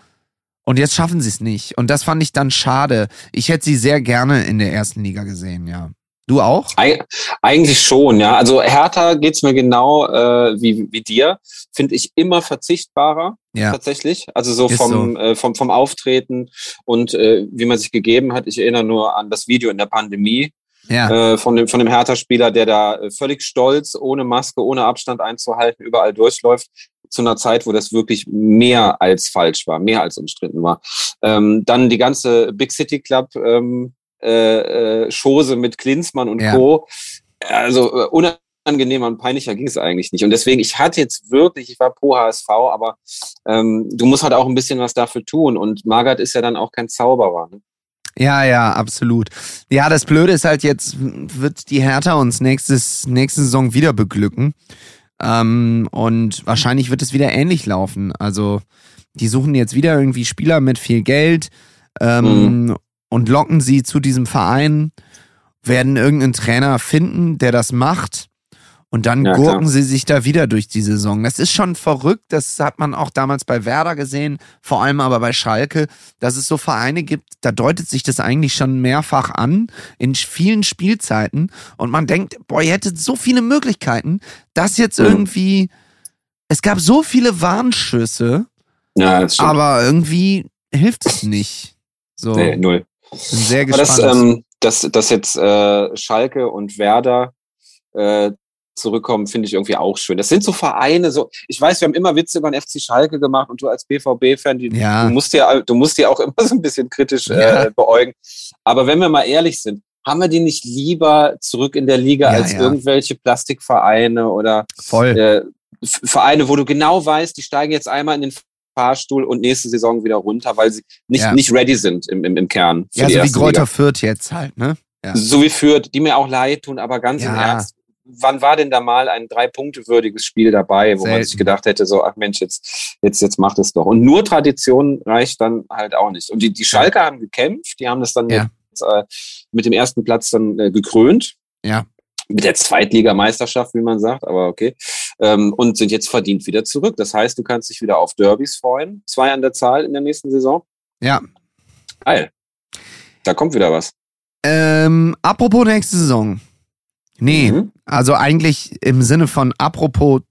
und jetzt schaffen sie es nicht und das fand ich dann schade. Ich hätte sie sehr gerne in der ersten Liga gesehen, ja. Du auch? Eig eigentlich schon, ja. Also Hertha geht's mir genau äh, wie, wie dir. Finde ich immer verzichtbarer, Ja. tatsächlich. Also so Ist vom, Äh, vom, vom Auftreten und äh, wie man sich gegeben hat. Ich erinnere nur an das Video in der Pandemie Ja. äh, von dem, von dem Hertha-Spieler, der da äh, völlig stolz, ohne Maske, ohne Abstand einzuhalten, überall durchläuft. Zu einer Zeit, wo das wirklich mehr als falsch war, mehr als umstritten war. Ähm, dann die ganze Big City Club ähm, äh, äh, Chose mit Klinsmann und Ja. Co. Also äh, unangenehmer und peinlicher ging es eigentlich nicht. Und deswegen, ich hatte jetzt wirklich, ich war pro HSV, aber ähm, du musst halt auch ein bisschen was dafür tun. Und Magath ist ja dann auch kein Zauberer. Ne? Ja, ja, absolut. Ja, das Blöde ist halt jetzt, wird die Hertha uns nächstes, nächste Saison wieder beglücken. Ähm, und wahrscheinlich wird es wieder ähnlich laufen. Also, die suchen jetzt wieder irgendwie Spieler mit viel Geld ähm, und locken sie zu diesem Verein, werden irgendeinen Trainer finden, der das macht. Und dann Ja, gurken klar. sie sich da wieder durch die Saison. Das ist schon verrückt. Das hat man auch damals bei Werder gesehen, vor allem aber bei Schalke, dass es so Vereine gibt, da deutet sich das eigentlich schon mehrfach an in vielen Spielzeiten. Und man denkt, boah, ihr hättet so viele Möglichkeiten, das jetzt Mhm. irgendwie. Es gab so viele Warnschüsse, Ja, das aber irgendwie hilft es nicht. So, nee, null. bin sehr Aber gespannt. dass, ähm, dass, dass jetzt äh, Schalke und Werder äh, zurückkommen, finde ich irgendwie auch schön. Das sind so Vereine, so ich weiß, wir haben immer Witze über den FC Schalke gemacht und du als BVB-Fan, Ja. du musst ja, du musst ja auch immer so ein bisschen kritisch Ja. äh, beäugen. Aber wenn wir mal ehrlich sind, haben wir die nicht lieber zurück in der Liga Ja, als ja. irgendwelche Plastikvereine oder äh, Vereine, wo du genau weißt, die steigen jetzt einmal in den Fahrstuhl und nächste Saison wieder runter, weil sie nicht, Ja. nicht ready sind im, im, im Kern. ja, so wie erste Kräuter Liga. Fürth jetzt halt, ne? Ja. So wie Fürth, die mir auch leid tun, aber ganz im Ja. Ernst. Wann war denn da mal ein drei Punkte würdiges Spiel dabei, wo man Selten. sich gedacht hätte, so, ach Mensch, jetzt, jetzt, jetzt macht es doch. Und nur Tradition reicht dann halt auch nicht. Und die, die Schalke haben gekämpft, die haben das dann Ja. jetzt, äh, mit dem ersten Platz dann äh, gekrönt. Ja. Mit der Zweitligameisterschaft, wie man sagt, aber okay. Ähm, und sind jetzt verdient wieder zurück. Das heißt, du kannst dich wieder auf Derbys freuen. Zwei an der Zahl in der nächsten Saison. Ja. Geil. Da kommt wieder was. Ähm, apropos nächste Saison. Nee, Mhm. Also eigentlich im Sinne von apropos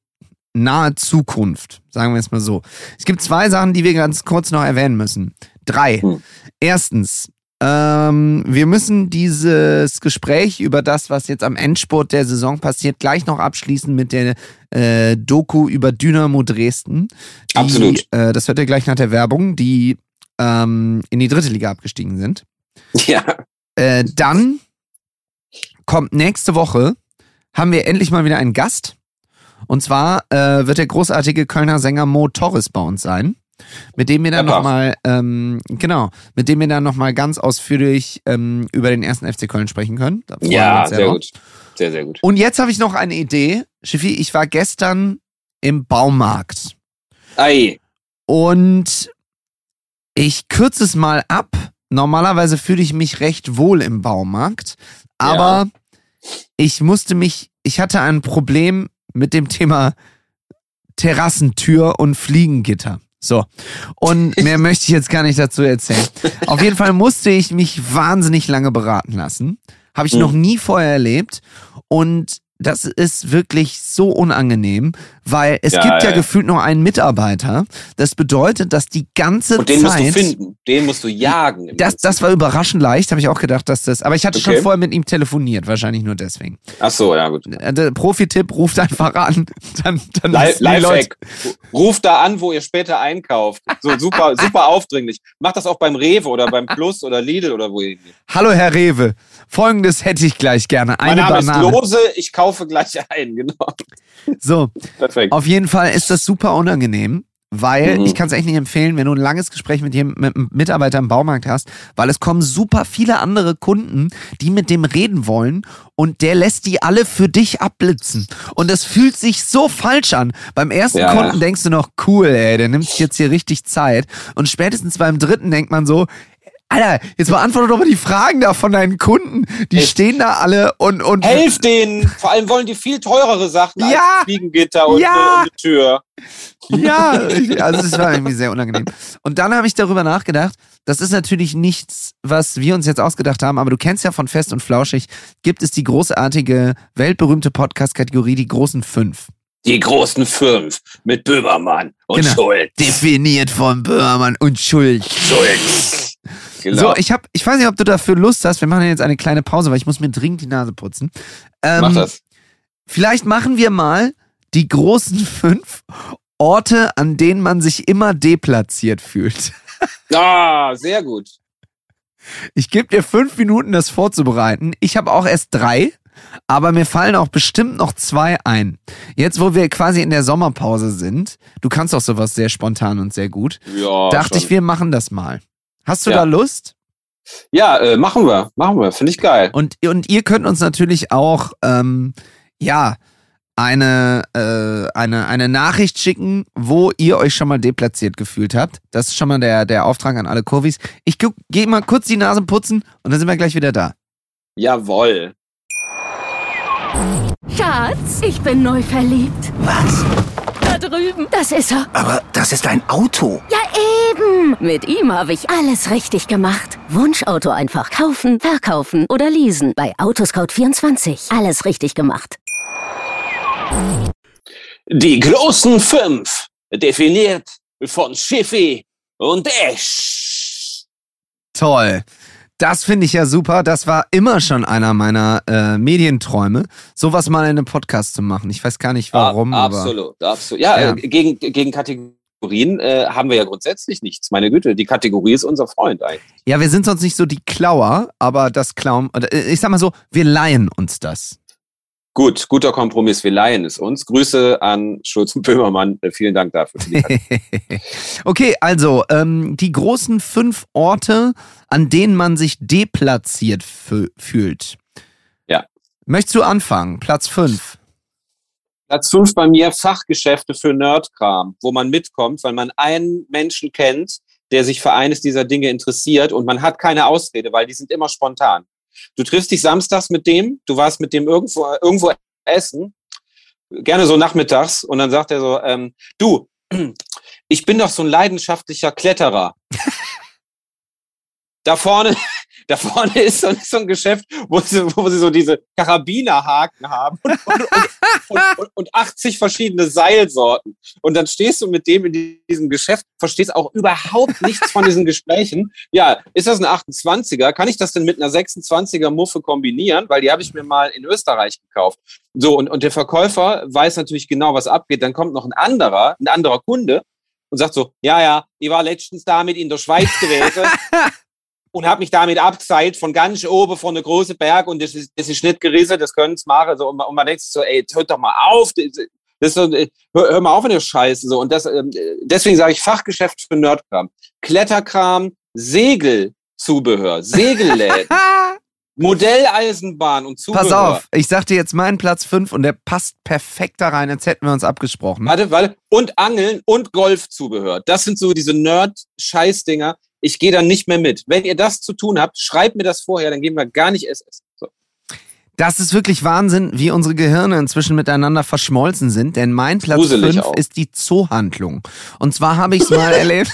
nahe Zukunft, sagen wir es mal so. Es gibt zwei Sachen, die wir ganz kurz noch erwähnen müssen. Drei. Hm. Erstens, ähm, wir müssen dieses Gespräch über das, was jetzt am Endspurt der Saison passiert, gleich noch abschließen mit der äh, Doku über Dynamo Dresden. Die, Absolut. Äh, das hört ihr gleich nach der Werbung, die ähm, in die dritte Liga abgestiegen sind. Ja. Äh, dann kommt nächste Woche, haben wir endlich mal wieder einen Gast. Und zwar äh, wird der großartige Kölner Sänger Mo Torres bei uns sein. Mit dem wir dann Ja, nochmal, ähm, genau, mit dem wir dann nochmal ganz ausführlich ähm, über den ersten FC Köln sprechen können. Ja, sehr drauf. gut. Sehr, sehr gut. Und jetzt habe ich noch eine Idee. Schiffi, ich war gestern im Baumarkt. Ei. Und ich kürze es mal ab. Normalerweise fühle ich mich recht wohl im Baumarkt, aber ich musste mich, ich hatte ein Problem mit dem Thema Terrassentür und Fliegengitter. So. Und mehr möchte ich jetzt gar nicht dazu erzählen. Auf jeden Fall musste ich mich wahnsinnig lange beraten lassen. Habe ich Hm. noch nie vorher erlebt. Und das ist wirklich so unangenehm, weil es Ja, gibt ja, ja. gefühlt nur einen Mitarbeiter. Das bedeutet, dass die ganze Und den musst Zeit. du finden. Den musst du jagen. Das, das war überraschend leicht, habe ich auch gedacht, dass das. Aber ich hatte schon Okay. vorher mit ihm telefoniert, wahrscheinlich nur deswegen. Ach so, ja, gut. Äh, der Profi-Tipp ruft einfach an. Dann, dann Li- wissen die Leute- Lifehack. Ruft da an, wo ihr später einkauft. So super, super aufdringlich. Macht das auch beim Rewe oder beim Plus oder Lidl oder wo ihr. Hallo Herr Rewe, folgendes hätte ich gleich gerne. Mein Eine Name Banane. ist Lose, ich kaufe gleich ein. Genau. So, Perfekt. auf jeden Fall ist das super unangenehm, weil Mhm. ich kann es echt nicht empfehlen, wenn du ein langes Gespräch mit, jem- mit einem Mitarbeiter im Baumarkt hast, weil es kommen super viele andere Kunden, die mit dem reden wollen und der lässt die alle für dich abblitzen. Und das fühlt sich so falsch an. Beim ersten Ja, Kunden denkst du noch, cool, ey, der nimmt sich jetzt hier richtig Zeit. Und spätestens beim dritten denkt man so, Alter, jetzt beantworte doch mal die Fragen da von deinen Kunden. Die Ey. stehen da alle und, und Helf denen! Vor allem wollen die viel teurere Sachen Ja. als Fliegengitter und, Ja. eine, und eine Tür. Ja, also es war irgendwie sehr unangenehm. Und dann habe ich darüber nachgedacht, das ist natürlich nichts, was wir uns jetzt ausgedacht haben, aber du kennst ja von Fest und Flauschig, gibt es die großartige, weltberühmte Podcast-Kategorie, die großen fünf. Die großen fünf mit Böhmermann und Genau. Schulz. Definiert von Böhmermann und Schuld. Schulz. Genau. So, ich hab, ich weiß nicht, ob du dafür Lust hast. Wir machen jetzt eine kleine Pause, weil ich muss mir dringend die Nase putzen. Ähm, Mach das. Vielleicht machen wir mal die großen fünf Orte, an denen man sich immer deplatziert fühlt. Ah, sehr gut. Ich gebe dir fünf Minuten, das vorzubereiten. Ich habe auch erst drei, aber mir fallen auch bestimmt noch zwei ein. Jetzt, wo wir quasi in der Sommerpause sind, du kannst auch sowas sehr spontan und sehr gut, Ja, dachte schon. ich, wir machen das mal. Hast du Ja. da Lust? ja äh, machen wir. Machen wir. Finde ich geil. Und, und ihr könnt uns natürlich auch, ähm, ja, eine, äh, eine, eine Nachricht schicken, wo ihr euch schon mal deplatziert gefühlt habt. Das ist schon mal der, der Auftrag an alle Kurvis. Ich gehe mal kurz die Nase putzen und dann sind wir gleich wieder da. Jawoll. Schatz, ich bin neu verliebt. Was? Drüben. Das ist er. Aber das ist ein Auto. Ja, eben. Mit ihm habe ich alles richtig gemacht. Wunschauto einfach kaufen, verkaufen oder leasen. Bei Autoscout24. Alles richtig gemacht. Die großen fünf, definiert von Schiffi und Esch. Toll. Das finde ich ja super. Das war immer schon einer meiner äh, Medienträume, sowas mal in einem Podcast zu machen. Ich weiß gar nicht warum. Ah, aber absolut, absolut. Ja, Ja. Äh, gegen, gegen Kategorien äh, haben wir ja grundsätzlich nichts. Meine Güte, die Kategorie ist unser Freund eigentlich. Ja, wir sind sonst nicht so die Klauer, aber das Klauen, äh, ich sag mal so, wir leihen uns das. Gut, guter Kompromiss. Wir leihen es uns. Grüße an Schulz und Böhmermann. Äh, vielen Dank dafür. okay, also ähm, die großen fünf Orte, an denen man sich deplatziert fü- fühlt. Ja. Möchtest du anfangen? Platz fünf. Platz fünf bei mir Fachgeschäfte für Nerdkram, wo man mitkommt, weil man einen Menschen kennt, der sich für eines dieser Dinge interessiert und man hat keine Ausrede, weil die sind immer spontan. Du triffst dich samstags mit dem, du warst mit dem irgendwo, irgendwo essen, gerne so nachmittags, und dann sagt er so, ähm, du, ich bin doch so ein leidenschaftlicher Kletterer. da vorne, da vorne ist so, so ein Geschäft, wo sie, wo sie so diese Karabinerhaken haben und, und, und, und, und 80 verschiedene Seilsorten. Und dann stehst du mit dem in diesem Geschäft, verstehst auch überhaupt nichts von diesen Gesprächen. Ja, ist das ein 28er? Kann ich das denn mit einer 26er Muffe kombinieren? Weil die habe ich mir mal in Österreich gekauft. So, und, und der Verkäufer weiß natürlich genau, was abgeht. Dann kommt noch ein anderer, ein anderer Kunde und sagt so, ja, ja, ich war letztens damit in der Schweiz gewesen und habe mich damit abgeseilt von ganz oben von der großen Berg und das ist, das ist nicht gerissen, das können es machen. So, und, man, und man denkt sich so, ey, hört doch mal auf, das, das ist so, hör, hör mal auf in der Scheiße. So. Und das, ähm, deswegen sage ich Fachgeschäft für Nerdkram. Kletterkram, Segelzubehör, Segelläden, Modelleisenbahn und Zubehör. Pass auf, ich sag dir jetzt meinen Platz fünf und der passt perfekt da rein, als hätten wir uns abgesprochen. Warte, warte. Und Angeln und Golfzubehör. Das sind so diese Nerd-Scheißdinger. Ich gehe da nicht mehr mit. Wenn ihr das zu tun habt, schreibt mir das vorher, dann gehen wir gar nicht essen. So. Das ist wirklich Wahnsinn, wie unsere Gehirne inzwischen miteinander verschmolzen sind, denn mein Platz Gruselig 5 auch. ist die Zoohandlung. Und zwar habe ich es mal erlebt.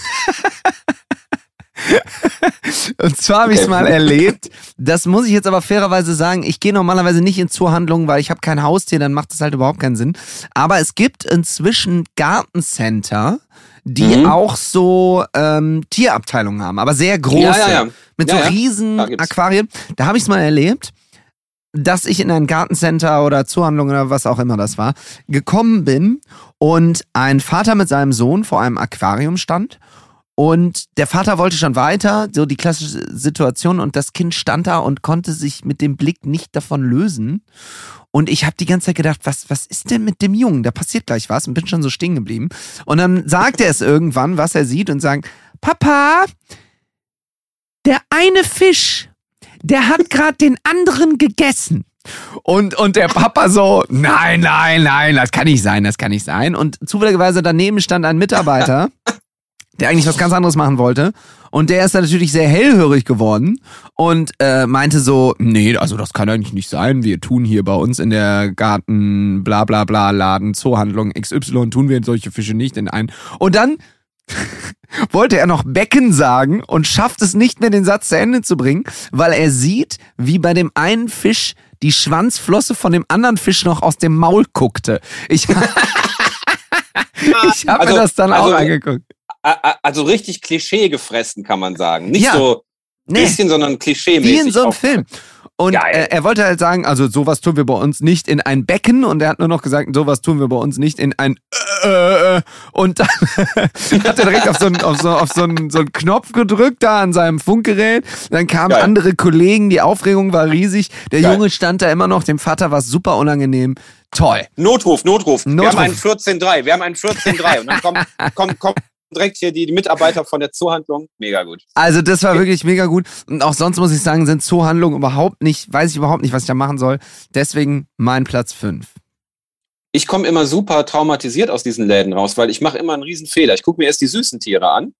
Und zwar habe ich es mal erlebt. Das muss ich jetzt aber fairerweise sagen. Ich gehe normalerweise nicht in Zoohandlungen, weil ich habe kein Haustier, dann macht das halt überhaupt keinen Sinn. Aber es gibt inzwischen Gartencenter, die Mhm. auch so ähm, Tierabteilungen haben, aber sehr große. Ja, ja, ja. Mit so riesen. Aquarien. Da habe ich es mal erlebt dass ich in ein Gartencenter oder Zuhandlung oder was auch immer das war, gekommen bin und ein Vater mit seinem Sohn vor einem Aquarium stand und der Vater wollte schon weiter, so die klassische Situation und das Kind stand da und konnte sich mit dem Blick nicht davon lösen. Und ich habe die ganze Zeit gedacht, was, was ist denn mit dem Jungen? Da passiert gleich was und bin schon so stehen geblieben. Und dann sagt er es irgendwann, was er sieht und sagt, Papa, der eine Fisch, der hat gerade den anderen gegessen. Und, und der Papa so, nein, nein, nein, das kann nicht sein, das kann nicht sein. Und zufälligerweise daneben stand ein Mitarbeiter, der eigentlich was ganz anderes machen wollte. Und der ist dann natürlich sehr hellhörig geworden und äh, meinte so, nee, also das kann eigentlich nicht sein. Wir tun hier bei uns in der Garten bla bla bla Laden Zoohandlung XY tun wir solche Fische nicht in einen. Und dann wollte er noch Becken sagen und schafft es nicht mehr, den Satz zu Ende zu bringen, weil er sieht, wie bei dem einen Fisch die Schwanzflosse von dem anderen Fisch noch aus dem Maul guckte. Ich, ich habe Also- mir das dann also- auch angeguckt. Also richtig Klischee gefressen, kann man sagen. Nicht Ja. so Nee. bisschen, sondern klischee-mäßig. Wie in so einem. Film. Und äh, er wollte halt sagen, also sowas tun wir bei uns nicht in ein Becken und er hat nur noch gesagt, sowas tun wir bei uns nicht in ein äh, äh, und dann hat er direkt auf so einen, auf so, auf so einen, so einen Knopf gedrückt da an seinem Funkgerät. Dann kamen Geil. andere Kollegen, die Aufregung war riesig. Der Geil. Junge stand da immer noch, dem Vater war es super unangenehm. Toll. Notruf, Notruf, Wir Notruf. haben einen 14.3. Wir haben einen 14.3. Und dann kommen, kommen, kommen direkt hier die, die Mitarbeiter von der Zoohandlung. Mega gut. Also das war wirklich mega gut. Und auch sonst muss ich sagen, sind Zoohandlungen überhaupt nicht, weiß ich überhaupt nicht, was ich da machen soll. Deswegen mein Platz 5. Ich komme immer super traumatisiert aus diesen Läden raus, weil ich mache immer einen riesen Fehler. Ich gucke mir erst die süßen Tiere an.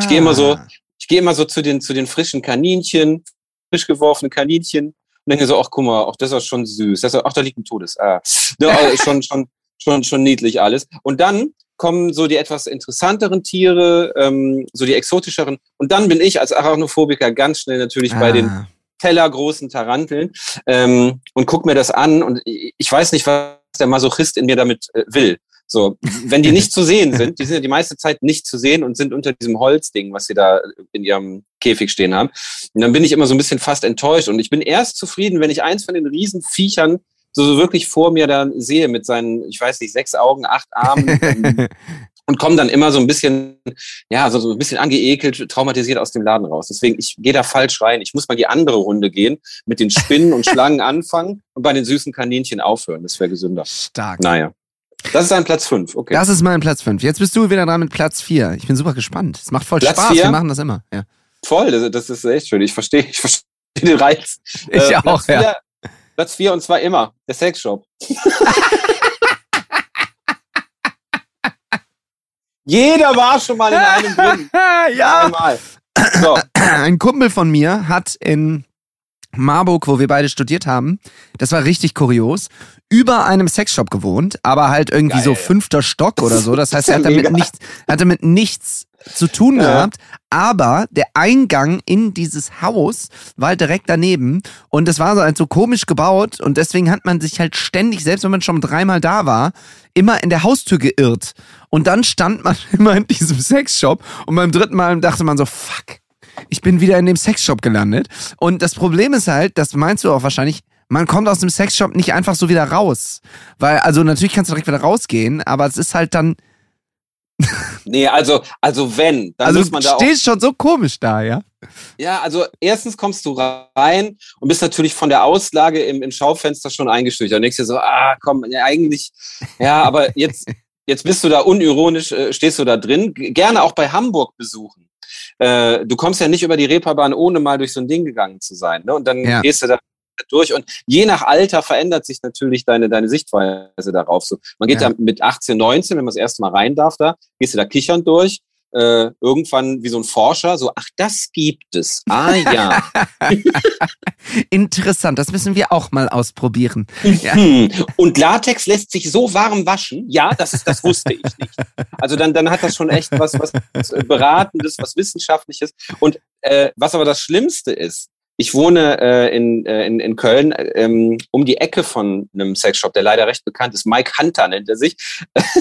Ich gehe immer so, ich gehe immer so zu den, zu den frischen Kaninchen, frisch geworfene Kaninchen. denke so, ach guck mal, auch das ist schon süß. Das ist, ach, da liegt ein Todes. Ah. Ja, schon, schon, schon, schon niedlich alles. Und dann kommen so die etwas interessanteren Tiere, ähm, so die exotischeren. Und dann bin ich als Arachnophobiker ganz schnell natürlich ah. bei den ah. tellergroßen Taranteln ähm, und guck mir das an. Und ich weiß nicht, was der Masochist in mir damit äh, will. So, wenn die nicht zu sehen sind, die sind ja die meiste Zeit nicht zu sehen und sind unter diesem Holzding, was sie da in ihrem Käfig stehen haben. Und dann bin ich immer so ein bisschen fast enttäuscht. Und ich bin erst zufrieden, wenn ich eins von den Riesenviechern so, so wirklich vor mir dann sehe mit seinen, ich weiß nicht, sechs Augen, acht Armen. und komme dann immer so ein bisschen, ja, so, so ein bisschen angeekelt, traumatisiert aus dem Laden raus. Deswegen, ich gehe da falsch rein. Ich muss mal die andere Runde gehen, mit den Spinnen und Schlangen anfangen und bei den süßen Kaninchen aufhören. Das wäre gesünder. Stark. Naja. Das ist ein Platz fünf. okay. Das ist mein Platz fünf. Jetzt bist du wieder dran mit Platz vier. Ich bin super gespannt. Es macht voll Platz Spaß. Vier? Wir machen das immer. Ja. Voll, das, das ist echt schön. Ich verstehe, ich verstehe den Reiz. Ich äh, auch, Platz ja. Platz vier und zwar immer der Sexshop. Jeder war schon mal in einem drin. ja. Einmal. So. Ein Kumpel von mir hat in Marburg, wo wir beide studiert haben, das war richtig kurios, über einem Sexshop gewohnt, aber halt irgendwie Geil. so fünfter Stock oder so. Das heißt, er hat damit, nicht, hat damit nichts zu tun ja. gehabt, aber der Eingang in dieses Haus war halt direkt daneben und es war so halt so komisch gebaut und deswegen hat man sich halt ständig, selbst wenn man schon dreimal da war, immer in der Haustür geirrt. Und dann stand man immer in diesem Sexshop und beim dritten Mal dachte man so, fuck, ich bin wieder in dem Sexshop gelandet. Und das Problem ist halt, das meinst du auch wahrscheinlich, man kommt aus dem Sexshop nicht einfach so wieder raus. Weil, also natürlich kannst du direkt wieder rausgehen, aber es ist halt dann. nee, also, also wenn, dann also muss man da. Du stehst schon so komisch da, ja? Ja, also erstens kommst du rein und bist natürlich von der Auslage im, im Schaufenster schon eingeschüchtert. Und denkst dir so, ah, komm, ja, eigentlich, ja, aber jetzt, jetzt bist du da unironisch, äh, stehst du da drin. Gerne auch bei Hamburg besuchen äh, du kommst ja nicht über die Reeperbahn, ohne mal durch so ein Ding gegangen zu sein. Ne? Und dann ja. gehst du da durch und je nach Alter verändert sich natürlich deine, deine Sichtweise darauf. So, man geht ja. da mit 18, 19, wenn man das erste Mal rein darf da, gehst du da kichern durch äh, irgendwann wie so ein Forscher so, ach, das gibt es. Ah ja. Interessant, das müssen wir auch mal ausprobieren. Ja. Und Latex lässt sich so warm waschen? Ja, das, ist, das wusste ich nicht. Also dann, dann hat das schon echt was, was Beratendes, was Wissenschaftliches. Und äh, was aber das Schlimmste ist, ich wohne äh, in, äh, in, in Köln ähm, um die Ecke von einem Sexshop, der leider recht bekannt ist. Mike Hunter nennt er sich.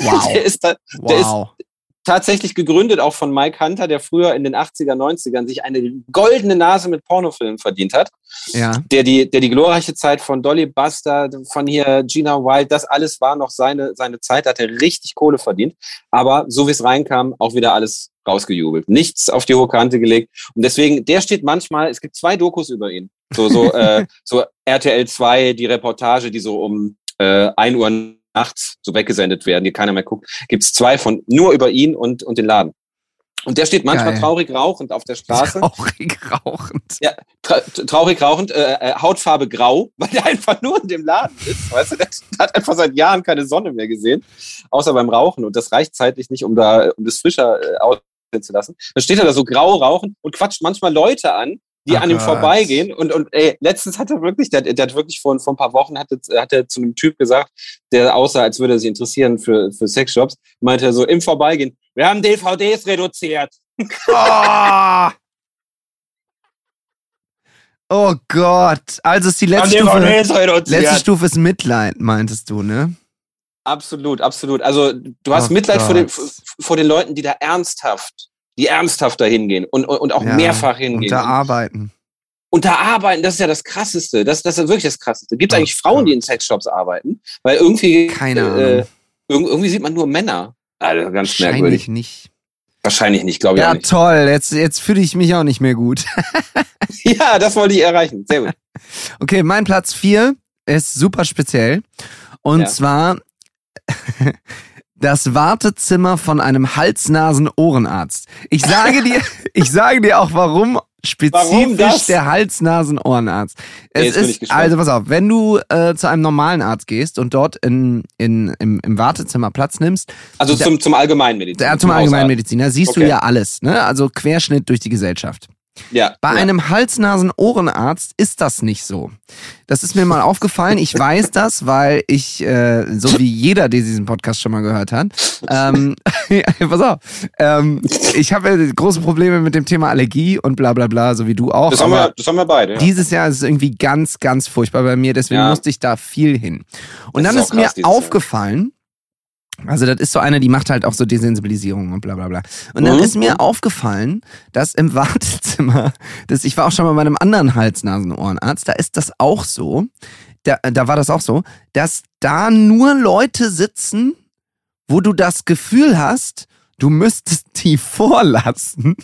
Wow. der ist da, der wow. ist, tatsächlich gegründet auch von Mike Hunter, der früher in den 80er, 90ern sich eine goldene Nase mit Pornofilmen verdient hat. Ja. Der die, der die glorreiche Zeit von Dolly Buster, von hier Gina Wild, das alles war noch seine, seine Zeit, hat er richtig Kohle verdient. Aber so wie es reinkam, auch wieder alles rausgejubelt. Nichts auf die hohe Kante gelegt. Und deswegen, der steht manchmal, es gibt zwei Dokus über ihn. So, so, äh, so RTL 2, die Reportage, die so um äh, 1 Uhr nachts so weggesendet werden, die keiner mehr guckt, gibt es zwei von nur über ihn und, und den Laden. Und der steht manchmal Geil. traurig rauchend auf der Straße. Traurig rauchend. Ja, tra traurig rauchend, äh, äh, Hautfarbe grau, weil der einfach nur in dem Laden ist. Weißt du, der hat einfach seit Jahren keine Sonne mehr gesehen, außer beim Rauchen. Und das reicht zeitlich nicht, um da, um das frischer äh, aussehen zu lassen. Dann steht er da so grau rauchen und quatscht manchmal Leute an, die Ach an ihm vorbeigehen. Und, und ey, letztens hat er wirklich, der, der hat wirklich vor, vor ein paar Wochen hat, hat er zu einem Typ gesagt, der aussah, als würde er sich interessieren für, für Sexshops, meinte er so im Vorbeigehen, wir haben DVDs reduziert. Oh. oh Gott. Also ist die letzte Stufe, letzte Stufe ist Mitleid, meintest du, ne? Absolut, absolut. Also du hast oh Mitleid vor den, vor den Leuten, die da ernsthaft die ernsthafter hingehen und, und auch ja, mehrfach hingehen. Und da arbeiten. Und da arbeiten, das ist ja das Krasseste. Das, das ist wirklich das Krasseste. Gibt es eigentlich Frauen, die in Sexshops arbeiten? Weil irgendwie. Keine äh, Ahnung. irgendwie sieht man nur Männer. Also ganz Wahrscheinlich merkwürdig. nicht. Wahrscheinlich nicht, glaube ich. Ja, nicht. toll. Jetzt, jetzt fühle ich mich auch nicht mehr gut. ja, das wollte ich erreichen. Sehr gut. Okay, mein Platz 4 ist super speziell. Und ja. zwar das Wartezimmer von einem Hals-Nasen-Ohrenarzt. Ich sage dir, ich sage dir auch, warum spezifisch warum der Hals-Nasen-Ohrenarzt. Es nee, ist, also pass auf, wenn du äh, zu einem normalen Arzt gehst und dort in, in, im, im Wartezimmer Platz nimmst. Also zum, zum Allgemeinmediziner. Ja, zum, zum Allgemeinmediziner siehst okay. du ja alles, ne? Also Querschnitt durch die Gesellschaft. Ja. Bei ja. einem Hals-Nasen-Ohrenarzt ist das nicht so. Das ist mir mal aufgefallen. Ich weiß das, weil ich, äh, so wie jeder, der diesen Podcast schon mal gehört hat, ähm, pass auf, ähm, ich habe ja große Probleme mit dem Thema Allergie und bla bla bla, so wie du auch. das, haben wir, das haben wir beide. Ja. dieses Jahr ist es irgendwie ganz, ganz furchtbar bei mir, deswegen musste ich da viel hin. Und Das dann ist ist, mir aufgefallen, also das ist so eine, die macht halt auch so Desensibilisierung und bla bla bla. Und dann Mhm. ist mir aufgefallen, dass im Wartezimmer, das, ich war auch schon mal bei einem anderen Hals-Nasen-Ohrenarzt, da ist das auch so, da, da war das auch so, dass da nur Leute sitzen, wo du das Gefühl hast, du müsstest die vorlassen,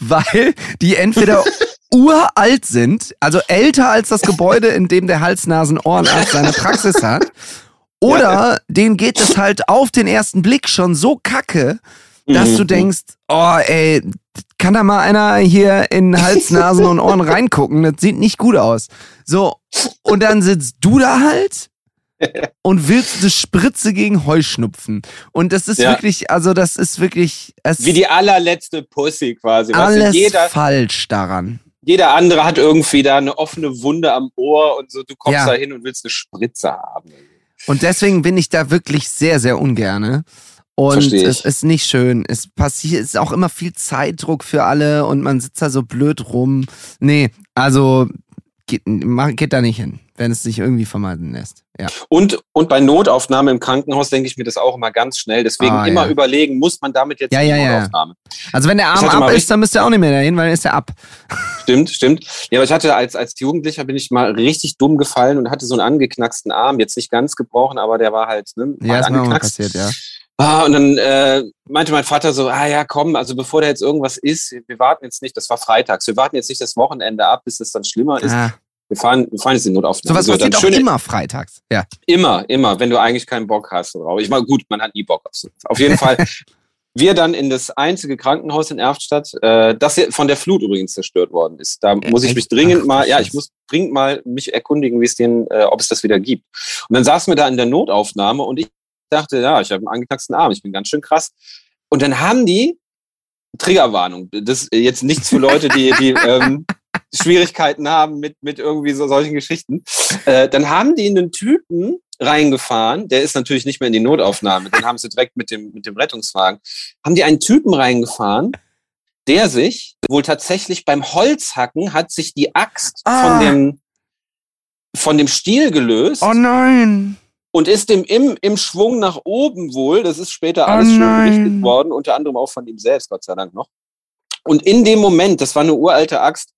weil die entweder uralt sind, also älter als das Gebäude, in dem der Hals-Nasen-Ohrenarzt seine Praxis hat, oder denen geht es halt auf den ersten Blick schon so kacke, dass Mhm. du denkst, oh ey, kann da mal einer hier in Hals, Nasen und Ohren reingucken? Das sieht nicht gut aus. So, und dann sitzt du da halt und willst eine Spritze gegen Heuschnupfen. Und das ist Ja. wirklich, also das ist wirklich, es Wie die allerletzte Pussy quasi. Alles jeder, falsch daran. jeder andere hat irgendwie da eine offene Wunde am Ohr und so. Du kommst Ja. da hin und willst eine Spritze haben. Und deswegen bin ich da wirklich sehr, sehr ungerne. Und es ist nicht schön. Es passiert, es ist auch immer viel Zeitdruck für alle und man sitzt da so blöd rum. Nee, also geht, geht da nicht hin, wenn es sich irgendwie vermeiden lässt. Ja. Und, und bei Notaufnahme im Krankenhaus denke ich mir das auch immer ganz schnell. Deswegen Ah, immer ja. überlegen, muss man damit jetzt Ja, ja, ja. Notaufnahme? Also wenn der Arm ab ist, dann müsst ihr auch nicht mehr dahin, weil dann ist er ab. Stimmt, stimmt. Ja, aber ich hatte als, als Jugendlicher bin ich mal richtig dumm gefallen und hatte so einen angeknacksten Arm. Jetzt nicht ganz gebrochen, aber der war halt, ne, Ja, ist mir auch mal angeknackst. passiert, ja. Ah, und dann äh, meinte mein Vater so, ah ja, komm, also bevor da jetzt irgendwas ist, wir warten jetzt nicht, das war freitags, wir warten jetzt nicht das Wochenende ab, bis es dann schlimmer ist. Ah, Wir fahren, wir fahren jetzt in die Notaufnahme. So, dann passiert auch schön- immer freitags. Ja. Immer, immer, wenn du eigentlich keinen Bock hast drauf. Ich meine, gut, man hat nie Bock auf sowas. Auf jeden Fall. Wir dann in das einzige Krankenhaus in Erftstadt, äh, das von der Flut übrigens zerstört worden ist. Da muss ich mich dringend Ach, mal, ja, ich muss dringend mal mich erkundigen, wie es den, äh, ob es das wieder gibt. Und dann saßen wir da in der Notaufnahme und ich dachte, ja, ich habe einen angeknacksten Arm, ich bin ganz schön krass. Und dann haben die Triggerwarnung. Das ist jetzt nichts für Leute, die, die ähm, Schwierigkeiten haben mit, mit irgendwie so solchen Geschichten. Äh, dann haben die einen Typen reingefahren, der ist natürlich nicht mehr in die Notaufnahme, den haben sie direkt mit dem, mit dem Rettungswagen, haben die einen Typen reingefahren, der sich wohl tatsächlich beim Holzhacken hat sich die Axt Ah. von dem von dem Stiel gelöst Oh nein. Und ist dem im, im Schwung nach oben wohl, das ist später Oh alles schön nein. berichtet worden, unter anderem auch von ihm selbst, Gott sei Dank noch. Und in dem Moment, das war eine uralte Axt,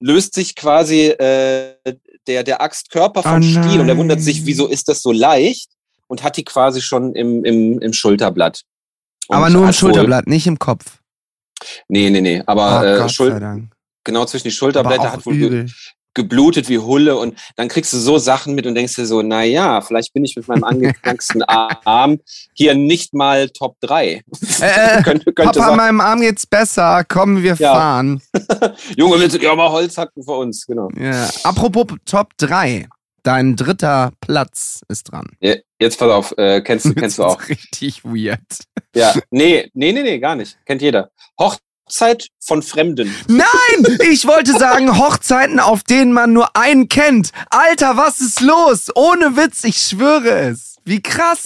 löst sich quasi äh, der, der Axtkörper vom Oh Stiel und er wundert sich, wieso ist das so leicht und hat die quasi schon im, im, im Schulterblatt. Und Aber nur im hat wohl- Schulterblatt, nicht im Kopf. Nee, nee, nee. Aber oh äh, Schul genau zwischen die Schulterblätter hat wohl übel. Geblutet wie Hulle und dann kriegst du so Sachen mit und denkst dir so, na ja, vielleicht bin ich mit meinem angeknacksten Arm hier nicht mal Top 3. Äh, äh, könnte, könnte Papa, sein. meinem Arm geht's besser. Komm, wir Ja. fahren. Junge, willst du dir auch mal Holz hacken für uns? Genau. Ja. Apropos Top 3. Dein dritter Platz ist dran. Ja, Jetzt pass auf, äh, kennst, du- kennst du auch. richtig weird. Ja, nee, nee, nee, nee, gar nicht. Kennt jeder. Hochzeit von Fremden. Nein! Ich wollte sagen, Hochzeiten, auf denen man nur einen kennt. Alter, was ist los? Ohne Witz, ich schwöre es. Wie krass.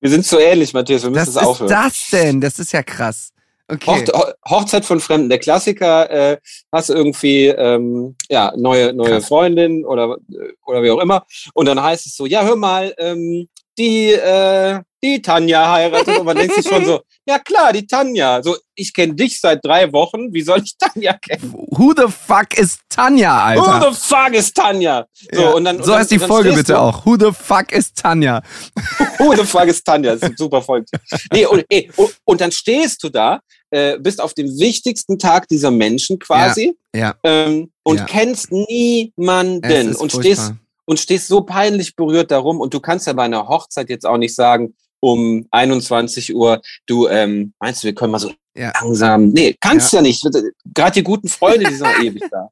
Wir sind so ähnlich, Matthias, wir müssen Was es ist aufhören. das denn? Das ist ja krass. Okay. Hocht Ho Hochzeit von Fremden. Der Klassiker, äh, hast du irgendwie ähm, ja, neue, neue Krass. Freundin oder, oder wie auch immer. Und dann heißt es so, ja, hör mal, ähm, die, äh, die Tanja heiratet. Und man denkt sich schon so, ja klar, die Tanja. So, ich kenne dich seit drei Wochen, wie soll ich Tanja kennen? Who the fuck ist Tanja, Alter? Who the fuck is Tanja? So, Ja. und dann, und so dann, heißt die und dann Folge stehst bitte du, auch. Who the fuck ist Tanja? Who the fuck is Tanja? Das ist ein super Folge. Nee, und, ey, und, und dann stehst du da, äh, bist auf dem wichtigsten Tag dieser Menschen quasi Ja. ähm, und Ja. kennst niemanden und furchtbar. stehst, und stehst so peinlich berührt darum und du kannst ja bei einer Hochzeit jetzt auch nicht sagen, um 21 Uhr, du, ähm, meinst du, wir können mal so Ja. langsam, nee, kannst ja, nicht. Gerade die guten Freunde, die sind ewig da.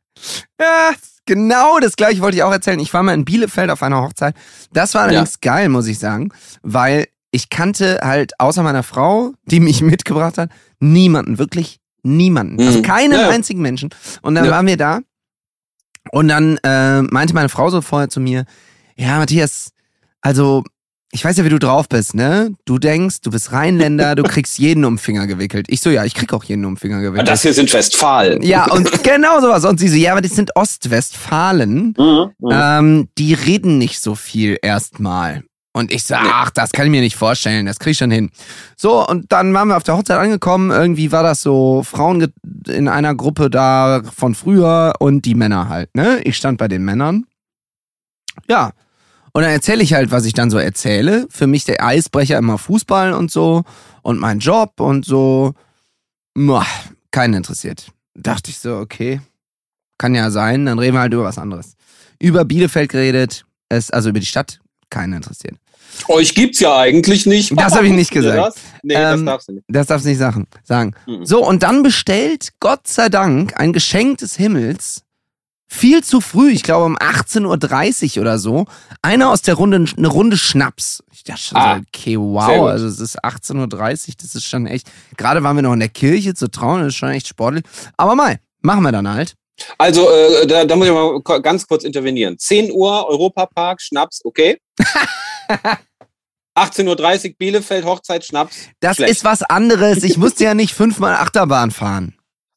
Ja, genau das gleiche wollte ich auch erzählen. Ich war mal in Bielefeld auf einer Hochzeit. Das war allerdings geil, muss ich sagen, weil ich kannte halt außer meiner Frau, die mich mitgebracht hat, niemanden, wirklich Niemanden. Also Mhm. keinen Ja. einzigen Menschen. Und dann Ja. waren wir da und dann äh, meinte meine Frau so vorher zu mir, ja, Matthias, also ich weiß ja, wie du drauf bist, ne? Du denkst, du bist Rheinländer, du kriegst jeden um den Finger gewickelt. Ich so, ja, ich krieg auch jeden um den Finger gewickelt. Das hier sind Westfalen. ja, und genau sowas. Und sie so, ja, aber das sind Ostwestfalen. Mhm. Mhm. Ähm, die reden nicht so viel erstmal. Und ich sag, Nee. ach, das kann ich mir nicht vorstellen, das krieg ich schon hin. So, und dann waren wir auf der Hochzeit angekommen. Irgendwie war das so Frauen in einer Gruppe da von früher und die Männer halt, ne? Ich stand bei den Männern. Ja. Und dann erzähle ich halt, was ich dann so erzähle. Für mich der Eisbrecher immer Fußball und so und mein Job und so. Muah, keinen interessiert. Dachte ich so, okay, kann ja sein, dann reden wir halt über was anderes. Über Bielefeld geredet, es, also über die Stadt, keinen interessiert. Euch gibt's ja eigentlich nicht. Das hab ich nicht gesagt. Das? Nee, das Ähm, darfst du nicht. Das darfst du nicht sagen. sagen. Mhm. So, und dann bestellt, Gott sei Dank, ein Geschenk des Himmels, viel zu früh, ich glaube um 18.30 Uhr oder so, einer aus der Runde, eine Runde Schnaps. Ich dachte schon Ah, so, okay, wow, also es ist 18.30 Uhr, das ist schon echt, gerade waren wir noch in der Kirche zu trauen, das ist schon echt sportlich. Aber mal, machen wir dann halt. Also, äh, da, da muss ich mal ganz kurz intervenieren. 10 Uhr, Europapark, Schnaps, okay. 18.30 Uhr, Bielefeld, Hochzeit, Schnaps. Das Schlecht. ist was anderes. Ich musste ja nicht fünfmal Achterbahn fahren.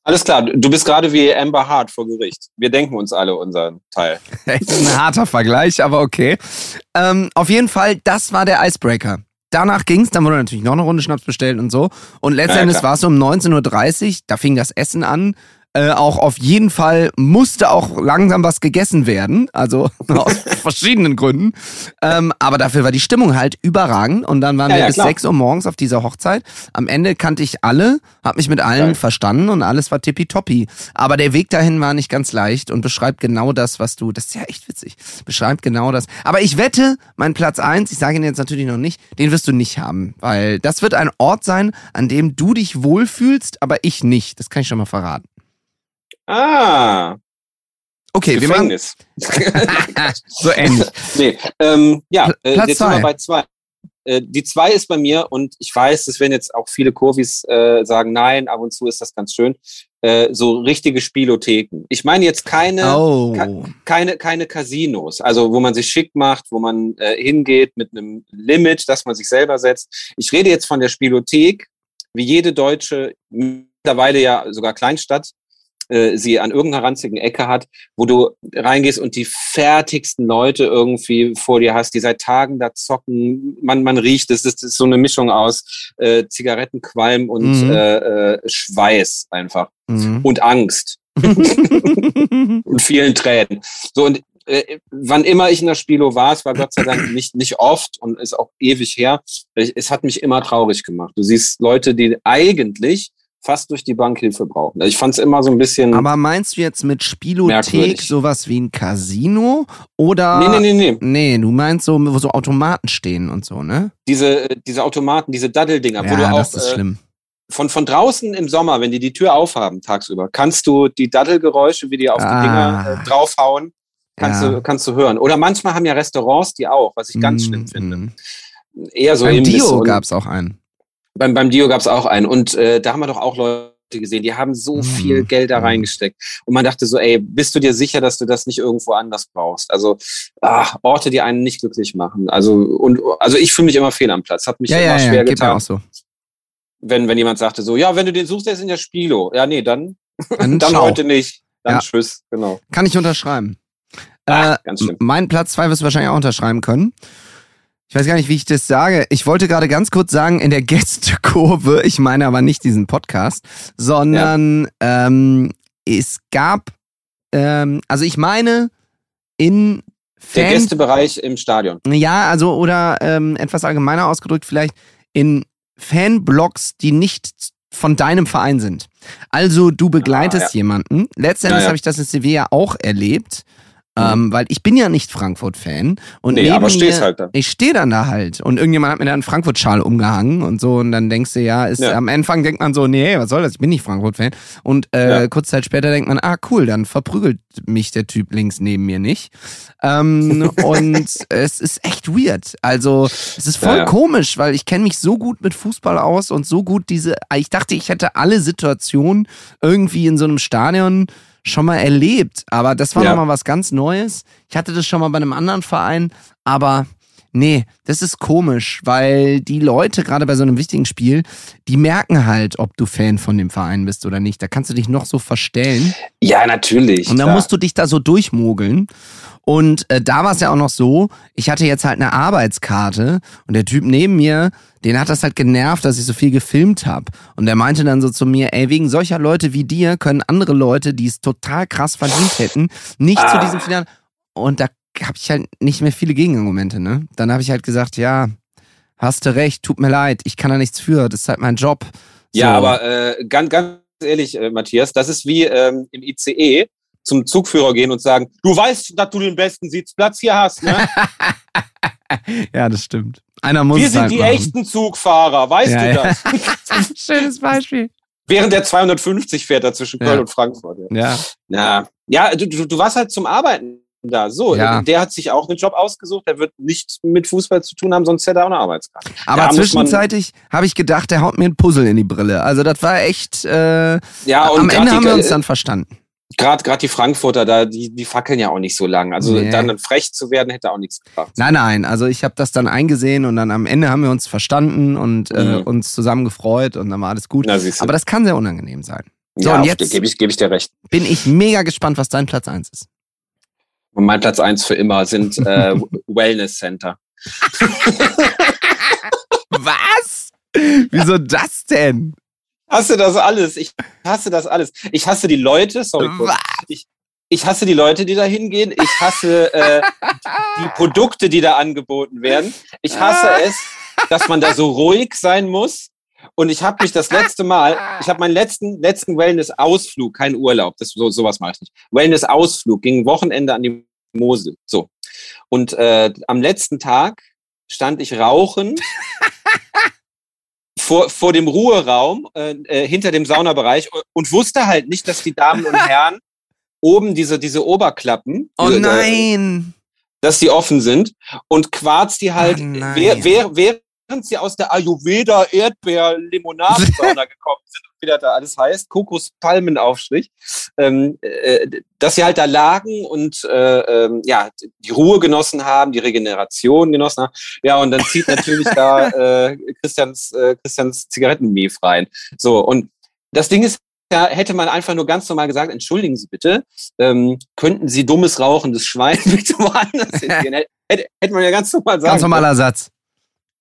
Alles klar, du bist gerade wie Amber Hart vor Gericht. Wir denken uns alle unseren Teil. Echt ein harter Vergleich, aber okay. Ähm, auf jeden Fall, das war der Icebreaker. Danach ging's, dann wurde natürlich noch eine Runde Schnaps bestellt und so. Und letztendlich klar. war es um 19.30 Uhr, da fing das Essen an. Äh, auch auf jeden Fall musste auch langsam was gegessen werden, also aus verschiedenen Gründen. Ähm, aber dafür war die Stimmung halt überragend und dann waren Ja, wir ja, bis klar. 6 Uhr morgens auf dieser Hochzeit. Am Ende kannte ich alle, hab mich mit allen Geil. verstanden und alles war tippitoppi. Aber der Weg dahin war nicht ganz leicht und beschreibt genau das, was du, das ist ja echt witzig, beschreibt genau das. Aber ich wette, mein Platz eins, ich sage ihn jetzt natürlich noch nicht, den wirst du nicht haben, weil das wird ein Ort sein, an dem du dich wohlfühlst, aber ich nicht. Das kann ich schon mal verraten. Ah, Okay, wir machen so ähnlich. nee, ähm, ja, äh, jetzt sind wir bei zwei. Äh, die zwei ist bei mir und ich weiß, das werden jetzt auch viele Kurvis äh, sagen, nein, ab und zu ist das ganz schön. Äh, so richtige Spielotheken. Ich meine jetzt keine, Oh. keine, keine Casinos, also wo man sich schick macht, wo man äh, hingeht mit einem Limit, das man sich selber setzt. Ich rede jetzt von der Spielothek, wie jede deutsche, mittlerweile ja sogar Kleinstadt, äh, sie an irgendeiner ranzigen Ecke hat, wo du reingehst und die fertigsten Leute irgendwie vor dir hast, die seit Tagen da zocken. Man, man riecht es. Das ist so eine Mischung aus äh, Zigarettenqualm und Mhm. äh, äh, Schweiß einfach Mhm. und Angst und vielen Tränen. So und äh, wann immer ich in der Spilo war, es war Gott sei Dank nicht, nicht oft und ist auch ewig her, ich, es hat mich immer traurig gemacht. Du siehst Leute, die eigentlich fast durch die Bank Hilfe brauchen. Also ich fand es immer so ein bisschen. Aber meinst du jetzt mit Spielothek Merkwürdig. sowas wie ein Casino oder? nee, nee, nee, nee. Nee, du meinst so, wo so Automaten stehen und so, ne? Diese, äh, diese Automaten, diese Daddeldinger, wo du Ja, auch das ist äh, schlimm. von, von draußen im Sommer, wenn die die Tür aufhaben tagsüber, kannst du die Daddelgeräusche, wie die auf Ah. die Dinger äh, draufhauen, kannst, Ja. du, kannst du hören. Oder manchmal haben ja Restaurants die auch, was ich ganz Mm, schlimm finde. mm. Eher so Beim Dio und- gab's auch einen. Beim, beim Dio gab's auch einen. Und äh, da haben wir doch auch Leute gesehen, die haben so Mhm. viel Geld da Mhm. reingesteckt. Und man dachte so, ey, bist du dir sicher, dass du das nicht irgendwo anders brauchst? Also ach, Orte, die einen nicht glücklich machen. Also, und, also ich fühle mich immer fehl am Platz. Hat mich Ja, immer ja, ja, schwer geht mir getan, auch so. wenn, wenn jemand sagte so, ja, wenn du den suchst, der ist in der Spilo. Ja, nee, dann, Dann, dann heute nicht. Dann Ja. tschüss, genau. Kann ich unterschreiben. Ah, äh. Mein Platz zwei wirst du wahrscheinlich auch unterschreiben können. Ich weiß gar nicht, wie ich das sage. Ich wollte gerade ganz kurz sagen, in der Gästekurve, ich meine aber nicht diesen Podcast, sondern ähm, es gab, ähm, also ich meine, in Der Fan Gästebereich im Stadion. Ja, also oder ähm, etwas allgemeiner ausgedrückt, vielleicht in Fanblogs, die nicht von deinem Verein sind. Also du begleitest Ah, ja. jemanden. Letztendlich Ja, ja. habe ich das in Sevilla auch erlebt. Ähm, weil ich bin ja nicht Frankfurt-Fan. Und Nee, neben aber stehst mir, halt da. Ich stehe dann da halt. Und irgendjemand hat mir da einen Frankfurt-Schal umgehangen und so. Und dann denkst du, ja, ist, Ja. am Anfang denkt man so, nee, was soll das? Ich bin nicht Frankfurt-Fan. Und äh, Ja. kurze Zeit später denkt man, ah, cool, dann verprügelt mich der Typ links neben mir nicht. Ähm, und es ist echt weird. Also, es ist voll ja. komisch, weil ich kenne mich so gut mit Fußball aus und so gut diese. Ich dachte, ich hätte alle Situationen irgendwie in so einem Stadion schon mal erlebt. Aber das war Ja. nochmal was ganz Neues. Ich hatte das schon mal bei einem anderen Verein, aber. Nee, das ist komisch, weil die Leute, gerade bei so einem wichtigen Spiel, die merken halt, ob du Fan von dem Verein bist oder nicht. Da kannst du dich noch so verstellen. Ja, natürlich. Und dann klar. musst du dich da so durchmogeln. Und äh, da war es ja auch noch so, ich hatte jetzt halt eine Arbeitskarte und der Typ neben mir, den hat das halt genervt, dass ich so viel gefilmt habe. Und der meinte dann so zu mir, ey, wegen solcher Leute wie dir können andere Leute, die es total krass verdient hätten, nicht zu Ah. diesem Finale. Und da habe ich halt nicht mehr viele Gegenargumente, ne? Dann habe ich halt gesagt, ja, hast du recht, tut mir leid, ich kann da nichts für, das ist halt mein Job. Ja, So. aber äh, ganz, ganz ehrlich, äh, Matthias, das ist wie ähm, im ICE zum Zugführer gehen und sagen, du weißt, dass du den besten Sitzplatz hier hast, ne? Ja, das stimmt. Einer muss Wir sind halt die machen. echten Zugfahrer, weißt Ja, du ja. das? Schönes Beispiel. Während der 250 fährt er zwischen Köln Ja. und Frankfurt. Ja, Ja. ja, du, du, warst halt zum Arbeiten da. So, Ja. der hat sich auch einen Job ausgesucht, der wird nichts mit Fußball zu tun haben, sonst hätte er auch eine Arbeitskarte. Aber Da zwischenzeitlich habe ich gedacht, der haut mir ein Puzzle in die Brille. Also das war echt. Äh, Ja, und am Ende haben wir uns dann verstanden. Gerade gerade die Frankfurter, da, die, die fackeln ja auch nicht so lang. Also Nee. dann frech zu werden, hätte auch nichts gebracht. Nein, nein. Also ich habe das dann eingesehen und dann am Ende haben wir uns verstanden und äh, Mhm. uns zusammen gefreut und dann war alles gut. Na. Aber das kann sehr unangenehm sein. So, ja, und jetzt- gebe ich, geb ich dir recht. Bin ich mega gespannt, was dein Platz 1 ist. Und mein Platz eins für immer sind äh, Wellness Center. Was? Wieso das denn? Hasse das alles. Ich hasse das alles. Ich hasse die Leute, sorry. Ich, ich hasse die Leute, die da hingehen. Ich hasse äh, die Produkte, die da angeboten werden. Ich hasse es, dass man da so ruhig sein muss. Und ich habe mich das letzte Mal, ich habe meinen letzten, letzten Wellness-Ausflug, kein Urlaub, das, so, sowas mache ich nicht. Wellness-Ausflug ging Wochenende an die Mosel. So. Und äh, am letzten Tag stand ich rauchend vor, vor dem Ruheraum äh, äh, hinter dem Saunabereich und, wusste halt nicht, dass die Damen und Herren oben diese, diese Oberklappen, Oh diese, äh, nein. dass die offen sind und quarzt die halt, Oh nein. wer, wer, während sie aus der Ayurveda Erdbeer Limonadensauna gekommen sind wie das da alles heißt, Kokospalmenaufstrich, ähm, äh, dass sie halt da lagen und äh, ähm, ja, die Ruhe genossen haben, die Regeneration genossen haben. Ja, und dann zieht natürlich da äh, Christians, äh, Christians Zigarettenmief rein. So, und das Ding ist, da hätte man einfach nur ganz normal gesagt, entschuldigen Sie bitte, ähm, könnten Sie dummes rauchendes Schwein bitte woanders hingehen? Hätte, hätte man ja ganz normal sagen Ganz normaler Satz.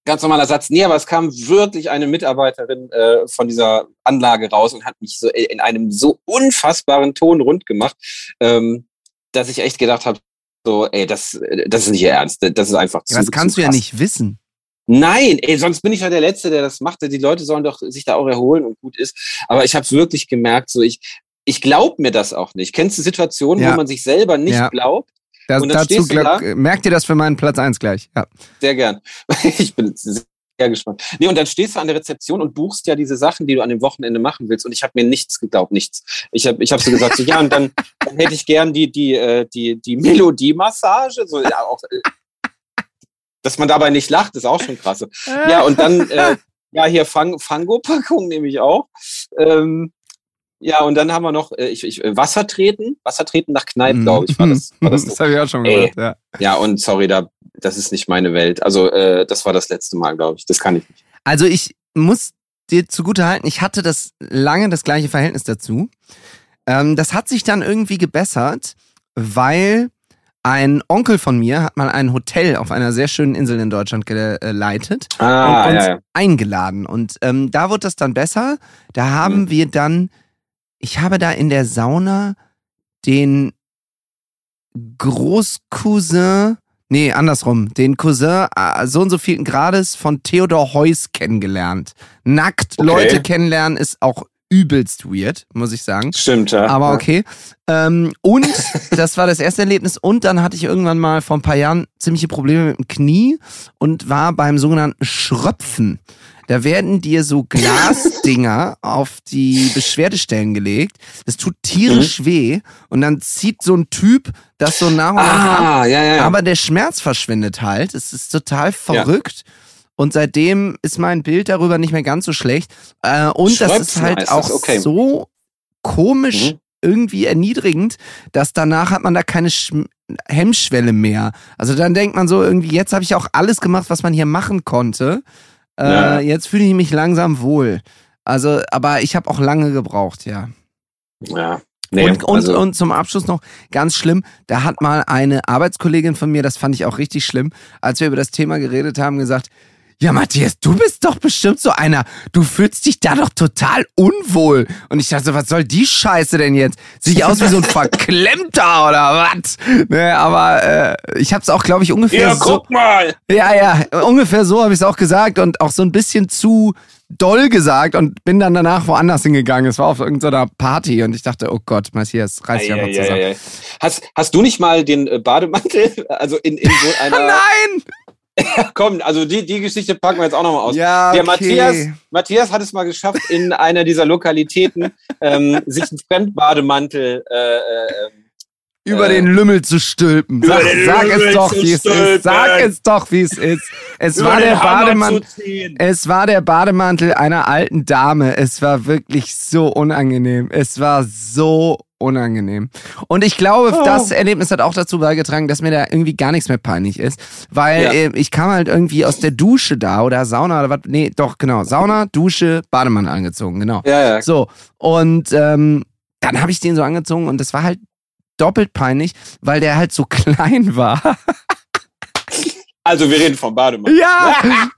Ganz normaler Satz. Nee, aber es kam wirklich eine Mitarbeiterin äh, von dieser Anlage raus und hat mich so in einem so unfassbaren Ton rund gemacht, ähm, dass ich echt gedacht habe, so, ey, das, das ist nicht ihr Ernst. Das ist einfach zu Ja, das kannst zu du ja nicht wissen. Nein, ey, sonst bin ich ja der Letzte, der das macht. Die Leute sollen doch sich da auch erholen und gut ist. Aber ich habe wirklich gemerkt, so ich, ich glaube mir das auch nicht. Kennst du Situationen, Ja. wo man sich selber nicht Ja. glaubt? Das, dazu da. merkt ihr das für meinen Platz 1 gleich. Ja. Sehr gern. Ich bin sehr gespannt. Nee, und dann stehst du an der Rezeption und buchst ja diese Sachen, die du an dem Wochenende machen willst. Und ich habe mir nichts geglaubt, nichts. Ich habe ich hab so gesagt, so, ja, und dann, dann hätte ich gern die, die, äh, die, die Melodiemassage. So, ja, auch, äh, dass man dabei nicht lacht, ist auch schon krass. Ja, und dann, äh, ja, hier Fang, Fango-Packung nehme ich auch. Ähm, ja, und dann haben wir noch äh, ich, ich, äh, Wasser treten. Wasser treten nach Kneipp, glaube ich, war das. War das das habe ich auch schon gehört. Ja. ja, und sorry, da, das ist nicht meine Welt. Also, äh, das war das letzte Mal, glaube ich. Das kann ich nicht. Also ich muss dir zugute halten, ich hatte das lange das gleiche Verhältnis dazu. Ähm, das hat sich dann irgendwie gebessert, weil ein Onkel von mir hat mal ein Hotel auf einer sehr schönen Insel in Deutschland geleitet Ah, und uns ja, ja. eingeladen. Und ähm, da wurde das dann besser. Da haben Mhm. wir dann, ich habe da in der Sauna den Großcousin, nee, andersrum, den Cousin äh, so und so vielen Grades von Theodor Heuss kennengelernt. Nackt Okay. Leute kennenlernen ist auch übelst weird, muss ich sagen. Stimmt, ja. Aber okay. Ähm, und das war das erste Erlebnis. Und dann hatte ich irgendwann mal vor ein paar Jahren ziemliche Probleme mit dem Knie und war beim sogenannten Schröpfen. Da werden dir so Glasdinger auf die Beschwerdestellen gelegt. Das tut tierisch weh. Und dann zieht so ein Typ das so nach und nach ab. ah, ja, ja, ja. Aber der Schmerz verschwindet halt. Es ist total verrückt. Und seitdem ist mein Bild darüber nicht mehr ganz so schlecht. Äh, und das ist halt heißt auch okay. so komisch Mhm. irgendwie erniedrigend, dass danach hat man da keine Schm Hemmschwelle mehr. Also dann denkt man so irgendwie, jetzt habe ich auch alles gemacht, was man hier machen konnte. Äh, Ja. Jetzt fühle ich mich langsam wohl. Also, aber ich habe auch lange gebraucht, ja. ja. Nee, und, und, also, und zum Abschluss noch ganz schlimm, da hat mal eine Arbeitskollegin von mir, das fand ich auch richtig schlimm, als wir über das Thema geredet haben, gesagt, ja Matthias, du bist doch bestimmt so einer, du fühlst dich da doch total unwohl. Und ich dachte, was soll die Scheiße denn jetzt? Ich aus wie so ein Verklemmter oder was? Ne, aber äh, ich habe es auch, glaube ich, ungefähr ja, so... guck mal. Ja, ja, ungefähr so habe ich es auch gesagt und auch so ein bisschen zu doll gesagt und bin dann danach woanders hingegangen. Es war auf irgendeiner Party und ich dachte, oh Gott, Matthias, reiß dich einfach Ei, ei, zusammen. ei, ei. Hast, hast du nicht mal den Bademantel, also in, in so einer... Nein! Komm, also die, die Geschichte packen wir jetzt auch nochmal aus. Ja, Der okay. Matthias, Matthias hat es mal geschafft, in einer dieser Lokalitäten ähm, sich einen Fremdbademantel äh, äh, über Äh, den Lümmel zu stülpen. Sag, sag es doch, wie es ist. Sag es doch, wie es ist. Es war der Bademantel. Es war der Bademantel einer alten Dame. Es war wirklich so unangenehm. Es war so unangenehm. Und ich glaube, Oh. das Erlebnis hat auch dazu beigetragen, dass mir da irgendwie gar nichts mehr peinlich ist. Weil Ja. äh, ich kam halt irgendwie aus der Dusche da oder Sauna oder was. Nee, doch, genau. Sauna, Dusche, Bademantel angezogen, genau. Ja, ja. So, und ähm, dann habe ich den so angezogen und das war halt doppelt peinlich, weil der halt so klein war. Also wir reden vom Bademantel. Ja!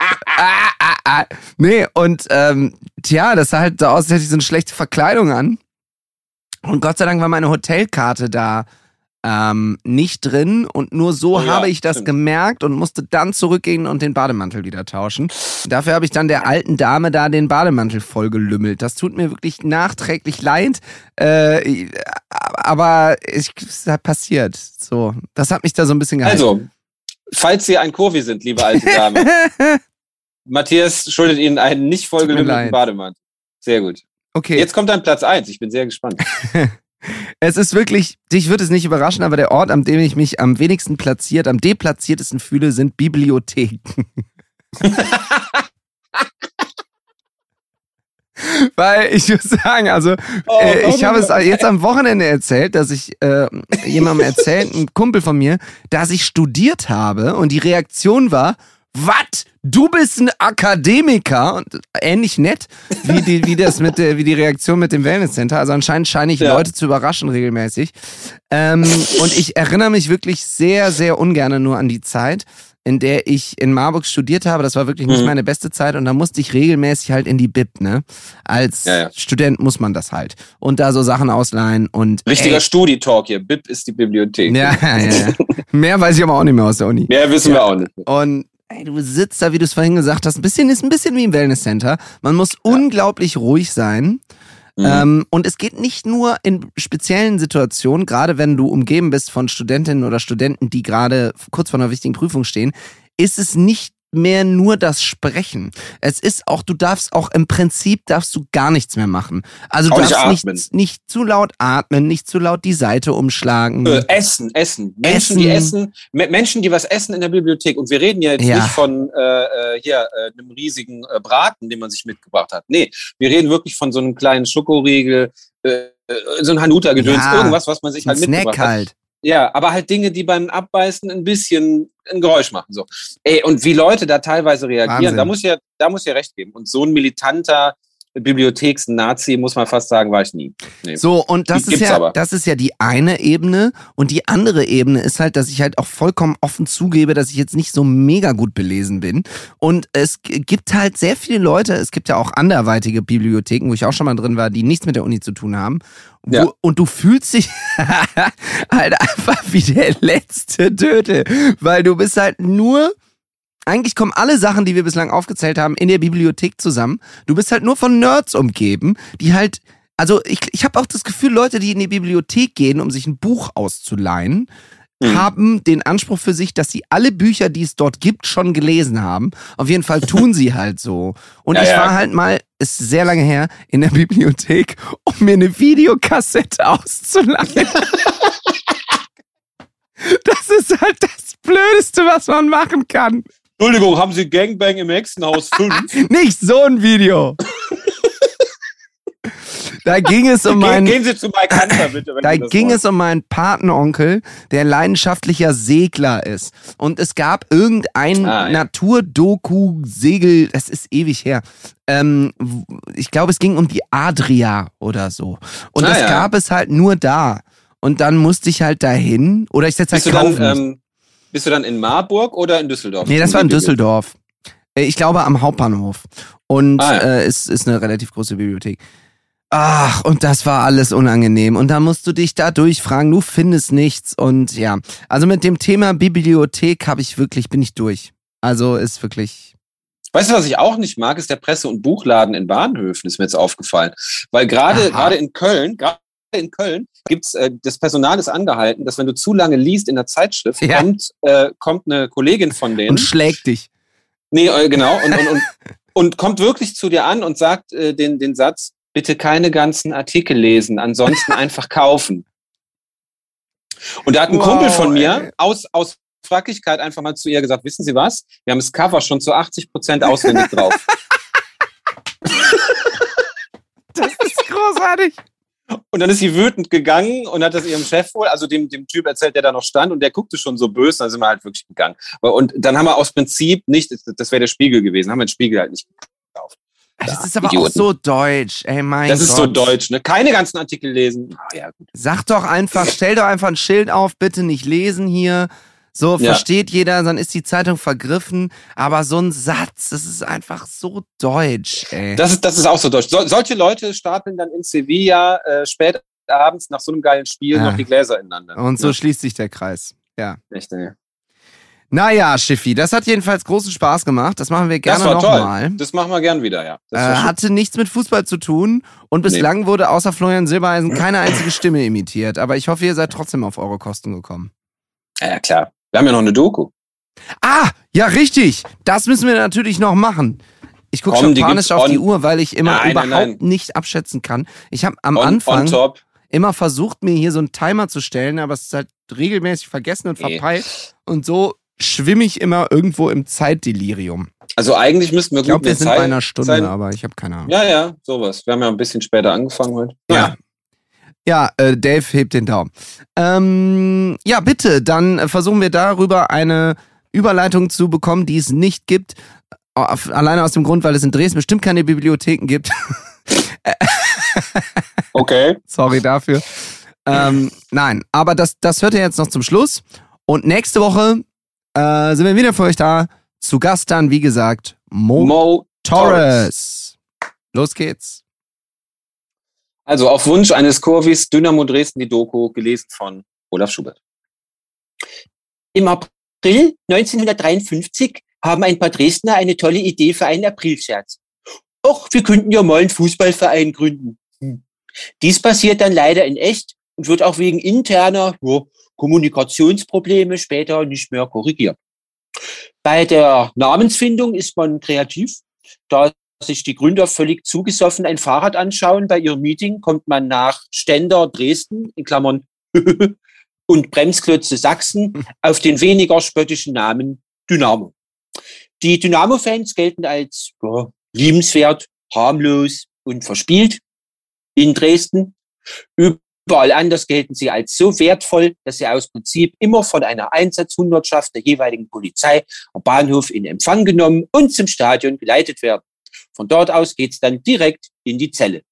Nee, und ähm, tja, das sah halt so aus, als hätte ich so eine schlechte Verkleidung an. Und Gott sei Dank war meine Hotelkarte da ähm, nicht drin und nur so Oh ja, habe ich das stimmt. gemerkt und musste dann zurückgehen und den Bademantel wieder tauschen. Dafür habe ich dann der alten Dame da den Bademantel vollgelümmelt. Das tut mir wirklich nachträglich leid, äh, aber es hat passiert. So, das hat mich da so ein bisschen gehalten. Also, falls Sie ein Kurvi sind, liebe alte Dame, Matthias schuldet Ihnen einen nicht vollgelümmelten Bademantel. Sehr gut. okay. Jetzt kommt dann Platz eins. Ich bin sehr gespannt. Es ist wirklich, dich wird es nicht überraschen, aber der Ort, an dem ich mich am wenigsten platziert, am deplatziertesten fühle, sind Bibliotheken. Weil ich muss sagen, also Oh, äh, ich habe es jetzt am Wochenende erzählt, dass ich äh, jemandem erzählt, ein Kumpel von mir, dass ich studiert habe und die Reaktion war, was? Du bist ein Akademiker und ähnlich nett wie die, wie das mit der, wie die Reaktion mit dem Wellnesscenter. Also anscheinend scheine ich Ja. Leute zu überraschen regelmäßig. Ähm, und ich erinnere mich wirklich sehr, sehr ungern nur an die Zeit, in der ich in Marburg studiert habe. Das war wirklich nicht Mhm. meine beste Zeit und da musste ich regelmäßig halt in die Bib, ne? Als Ja, ja. Student muss man das halt. Und da so Sachen ausleihen und. Richtiger Ey, Studi-Talk hier. BIP ist die Bibliothek. ja, ja, ja. Mehr weiß ich aber auch nicht mehr aus der Uni. Mehr wissen wir auch nicht. Und ey, du sitzt da, wie du es vorhin gesagt hast, ein bisschen ist ein bisschen wie im Wellnesscenter. Man muss unglaublich ruhig sein. Mhm. Ähm, und es geht nicht nur in speziellen Situationen, gerade wenn du umgeben bist von Studentinnen oder Studenten, die gerade kurz vor einer wichtigen Prüfung stehen, ist es nicht mehr nur das Sprechen. Es ist auch, du darfst auch im Prinzip darfst du gar nichts mehr machen. Also du Auch darfst nicht, nicht zu laut atmen, nicht zu laut die Seite umschlagen. Äh, essen, essen. Menschen, die essen, Me- Menschen, die was essen in der Bibliothek. Und wir reden ja jetzt Ja. nicht von äh, äh, hier äh, einem riesigen äh, Braten, den man sich mitgebracht hat. Nee, wir reden wirklich von so einem kleinen Schokoriegel, äh, äh, so ein Hanuta-Gedöns, Ja. irgendwas, was man sich halt mitgebracht Snack hat. Ja, aber halt Dinge, die beim Abbeißen ein bisschen ein Geräusch machen. So. Ey, und wie Leute da teilweise reagieren, Wahnsinn. da muss ja, da muss ja recht geben. Und so ein militanter Bibliotheks-Nazi, muss man fast sagen, war ich nie. Nee. So, und das Die ist ja, aber. das ist ja die eine Ebene. Und die andere Ebene ist halt, dass ich halt auch vollkommen offen zugebe, dass ich jetzt nicht so mega gut belesen bin. Und es gibt halt sehr viele Leute, es gibt ja auch anderweitige Bibliotheken, wo ich auch schon mal drin war, die nichts mit der Uni zu tun haben. Wo, Ja. Und du fühlst dich halt einfach wie der letzte Dödel. Weil du bist halt nur eigentlich kommen alle Sachen, die wir bislang aufgezählt haben, in der Bibliothek zusammen. Du bist halt nur von Nerds umgeben, die halt, also ich, ich habe auch das Gefühl, Leute, die in die Bibliothek gehen, um sich ein Buch auszuleihen, Mhm. haben den Anspruch für sich, dass sie alle Bücher, die es dort gibt, schon gelesen haben. Auf jeden Fall tun sie halt so. Und Ja, ich ja. war halt mal, ist sehr lange her, in der Bibliothek, um mir eine Videokassette auszuleihen. Das ist halt das Blödeste, was man machen kann. Entschuldigung, haben Sie Gangbang im Hexenhaus 5? Nicht so ein Video. Da ging es um meinen, gehen Sie zu Mike Hunter, bitte. Da ging wollen. es um meinen Patenonkel, der leidenschaftlicher Segler ist. Und es gab irgendein Ah, ja. Naturdoku-Segel, das ist ewig her. Ähm, ich glaube, es ging um die Adria oder so. Und Ah, das ja. gab es halt nur da. Und dann musste ich halt dahin. Oder ich setze halt kaufen. dann, ähm, bist du dann in Marburg oder in Düsseldorf? Nee, das war in Düsseldorf. Äh, Ich glaube am Hauptbahnhof. Und Ah, ja. äh, es ist eine relativ große Bibliothek. Ach, und das war alles unangenehm. Und da musst du dich da durchfragen, du findest nichts. Und ja, also mit dem Thema Bibliothek habe ich wirklich, bin ich durch. Also ist wirklich. Weißt du, was ich auch nicht mag, ist der Presse- und Buchladen in Bahnhöfen, ist mir jetzt aufgefallen. Weil gerade gerade in Köln, gerade in Köln gibt's äh, das Personal ist angehalten, dass wenn du zu lange liest in der Zeitschrift, Ja. kommt, äh, kommt eine Kollegin von denen. Und schlägt dich. Nee, äh, genau. Und, und, und, und kommt wirklich zu dir an und sagt äh, den, den Satz, bitte keine ganzen Artikel lesen, ansonsten einfach kaufen. Und da hat ein Wow, Kumpel von mir ey. aus, aus Frackigkeit einfach mal zu ihr gesagt, wissen Sie was? Wir haben das Cover schon zu 80 Prozent auswendig drauf. Das ist großartig. Und dann ist sie wütend gegangen und hat das ihrem Chef wohl, also dem, dem Typ erzählt, der da noch stand und der guckte schon so böse, dann sind wir halt wirklich gegangen. Und dann haben wir aus Prinzip nicht, das wäre der Spiegel gewesen, haben wir den Spiegel halt nicht gekauft. Das ist aber auch Idioten. so deutsch. Ey, mein Das Gott. ist so deutsch, ne? Keine ganzen Artikel lesen. Ah, ja. Sag doch einfach, stell doch einfach ein Schild auf, bitte nicht lesen hier. So Ja. versteht jeder, dann ist die Zeitung vergriffen. Aber so ein Satz, das ist einfach so deutsch, ey. Das ist, das ist auch so deutsch. So, solche Leute stapeln dann in Sevilla äh, spät abends nach so einem geilen Spiel Ja. noch die Gläser ineinander. Und so Ja, schließt sich der Kreis. Ja. echt, ey. Naja, Schiffi, das hat jedenfalls großen Spaß gemacht. Das machen wir gerne nochmal. Das machen wir gern wieder, ja. Das Äh, hatte nichts mit Fußball zu tun und bislang wurde außer Florian Silbereisen keine einzige Stimme imitiert. Aber ich hoffe, ihr seid trotzdem auf eure Kosten gekommen. ja, klar. Wir haben ja noch eine Doku. Ah, ja, richtig. Das müssen wir natürlich noch machen. Ich gucke schon die panisch auf die on- Uhr, weil ich immer Nein, nein, überhaupt nein. nicht abschätzen kann. Ich habe am On, Anfang on immer versucht, mir hier so einen Timer zu stellen, aber es ist halt regelmäßig vergessen und Nee. verpeilt. Und so schwimme ich immer irgendwo im Zeitdelirium. Also eigentlich müssten wir Ich glaube, wir sind Zeit bei einer Stunde, sein. aber ich habe keine Ahnung. Ja, ja, sowas. Wir haben ja ein bisschen später angefangen heute. Ja. Ja, äh, Dave hebt den Daumen. Ähm, ja, bitte, dann versuchen wir darüber eine Überleitung zu bekommen, die es nicht gibt. Alleine aus dem Grund, weil es in Dresden bestimmt keine Bibliotheken gibt. Okay. Sorry dafür. Ähm, nein, aber das, das hört ihr jetzt noch zum Schluss. Und nächste Woche äh, sind wir wieder für euch da. Zu Gast dann, wie gesagt, Mo, Mo Torres. Los geht's. Also auf Wunsch eines Kurvis Dynamo Dresden die Doku gelesen von Olaf Schubert. Im April 1953 haben ein paar Dresdner eine tolle Idee für einen Aprilscherz. Och, wir könnten ja mal einen Fußballverein gründen. Hm. Dies passiert dann leider in echt und wird auch wegen interner ja, Kommunikationsprobleme später nicht mehr korrigiert. Bei der Namensfindung ist man kreativ. Da sich die Gründer völlig zugesoffen ein Fahrrad anschauen bei ihrem Meeting, kommt man nach Stender Dresden, in Klammern, und Bremsklötze Sachsen auf den weniger spöttischen Namen Dynamo. Die Dynamo-Fans gelten als ja, liebenswert, harmlos und verspielt in Dresden. Überall anders gelten sie als so wertvoll, dass sie aus Prinzip immer von einer Einsatzhundertschaft der jeweiligen Polizei am Bahnhof in Empfang genommen und zum Stadion geleitet werden. Von dort aus geht's dann direkt in die Zelle.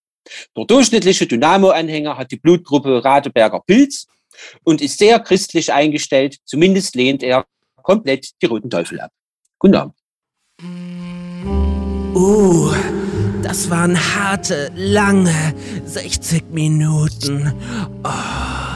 Der durchschnittliche Dynamo-Anhänger hat die Blutgruppe Radeberger Pilz und ist sehr christlich eingestellt. Zumindest lehnt er komplett die Roten Teufel ab. Guten Abend. Uh, das waren harte, lange 60 Minuten. Oh,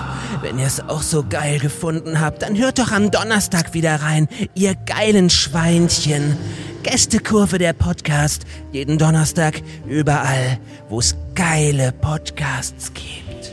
Wenn ihr es auch so geil gefunden habt, dann hört doch am Donnerstag wieder rein, ihr geilen Schweinchen. Gästekurve der Podcast, jeden Donnerstag überall, wo es geile Podcasts gibt.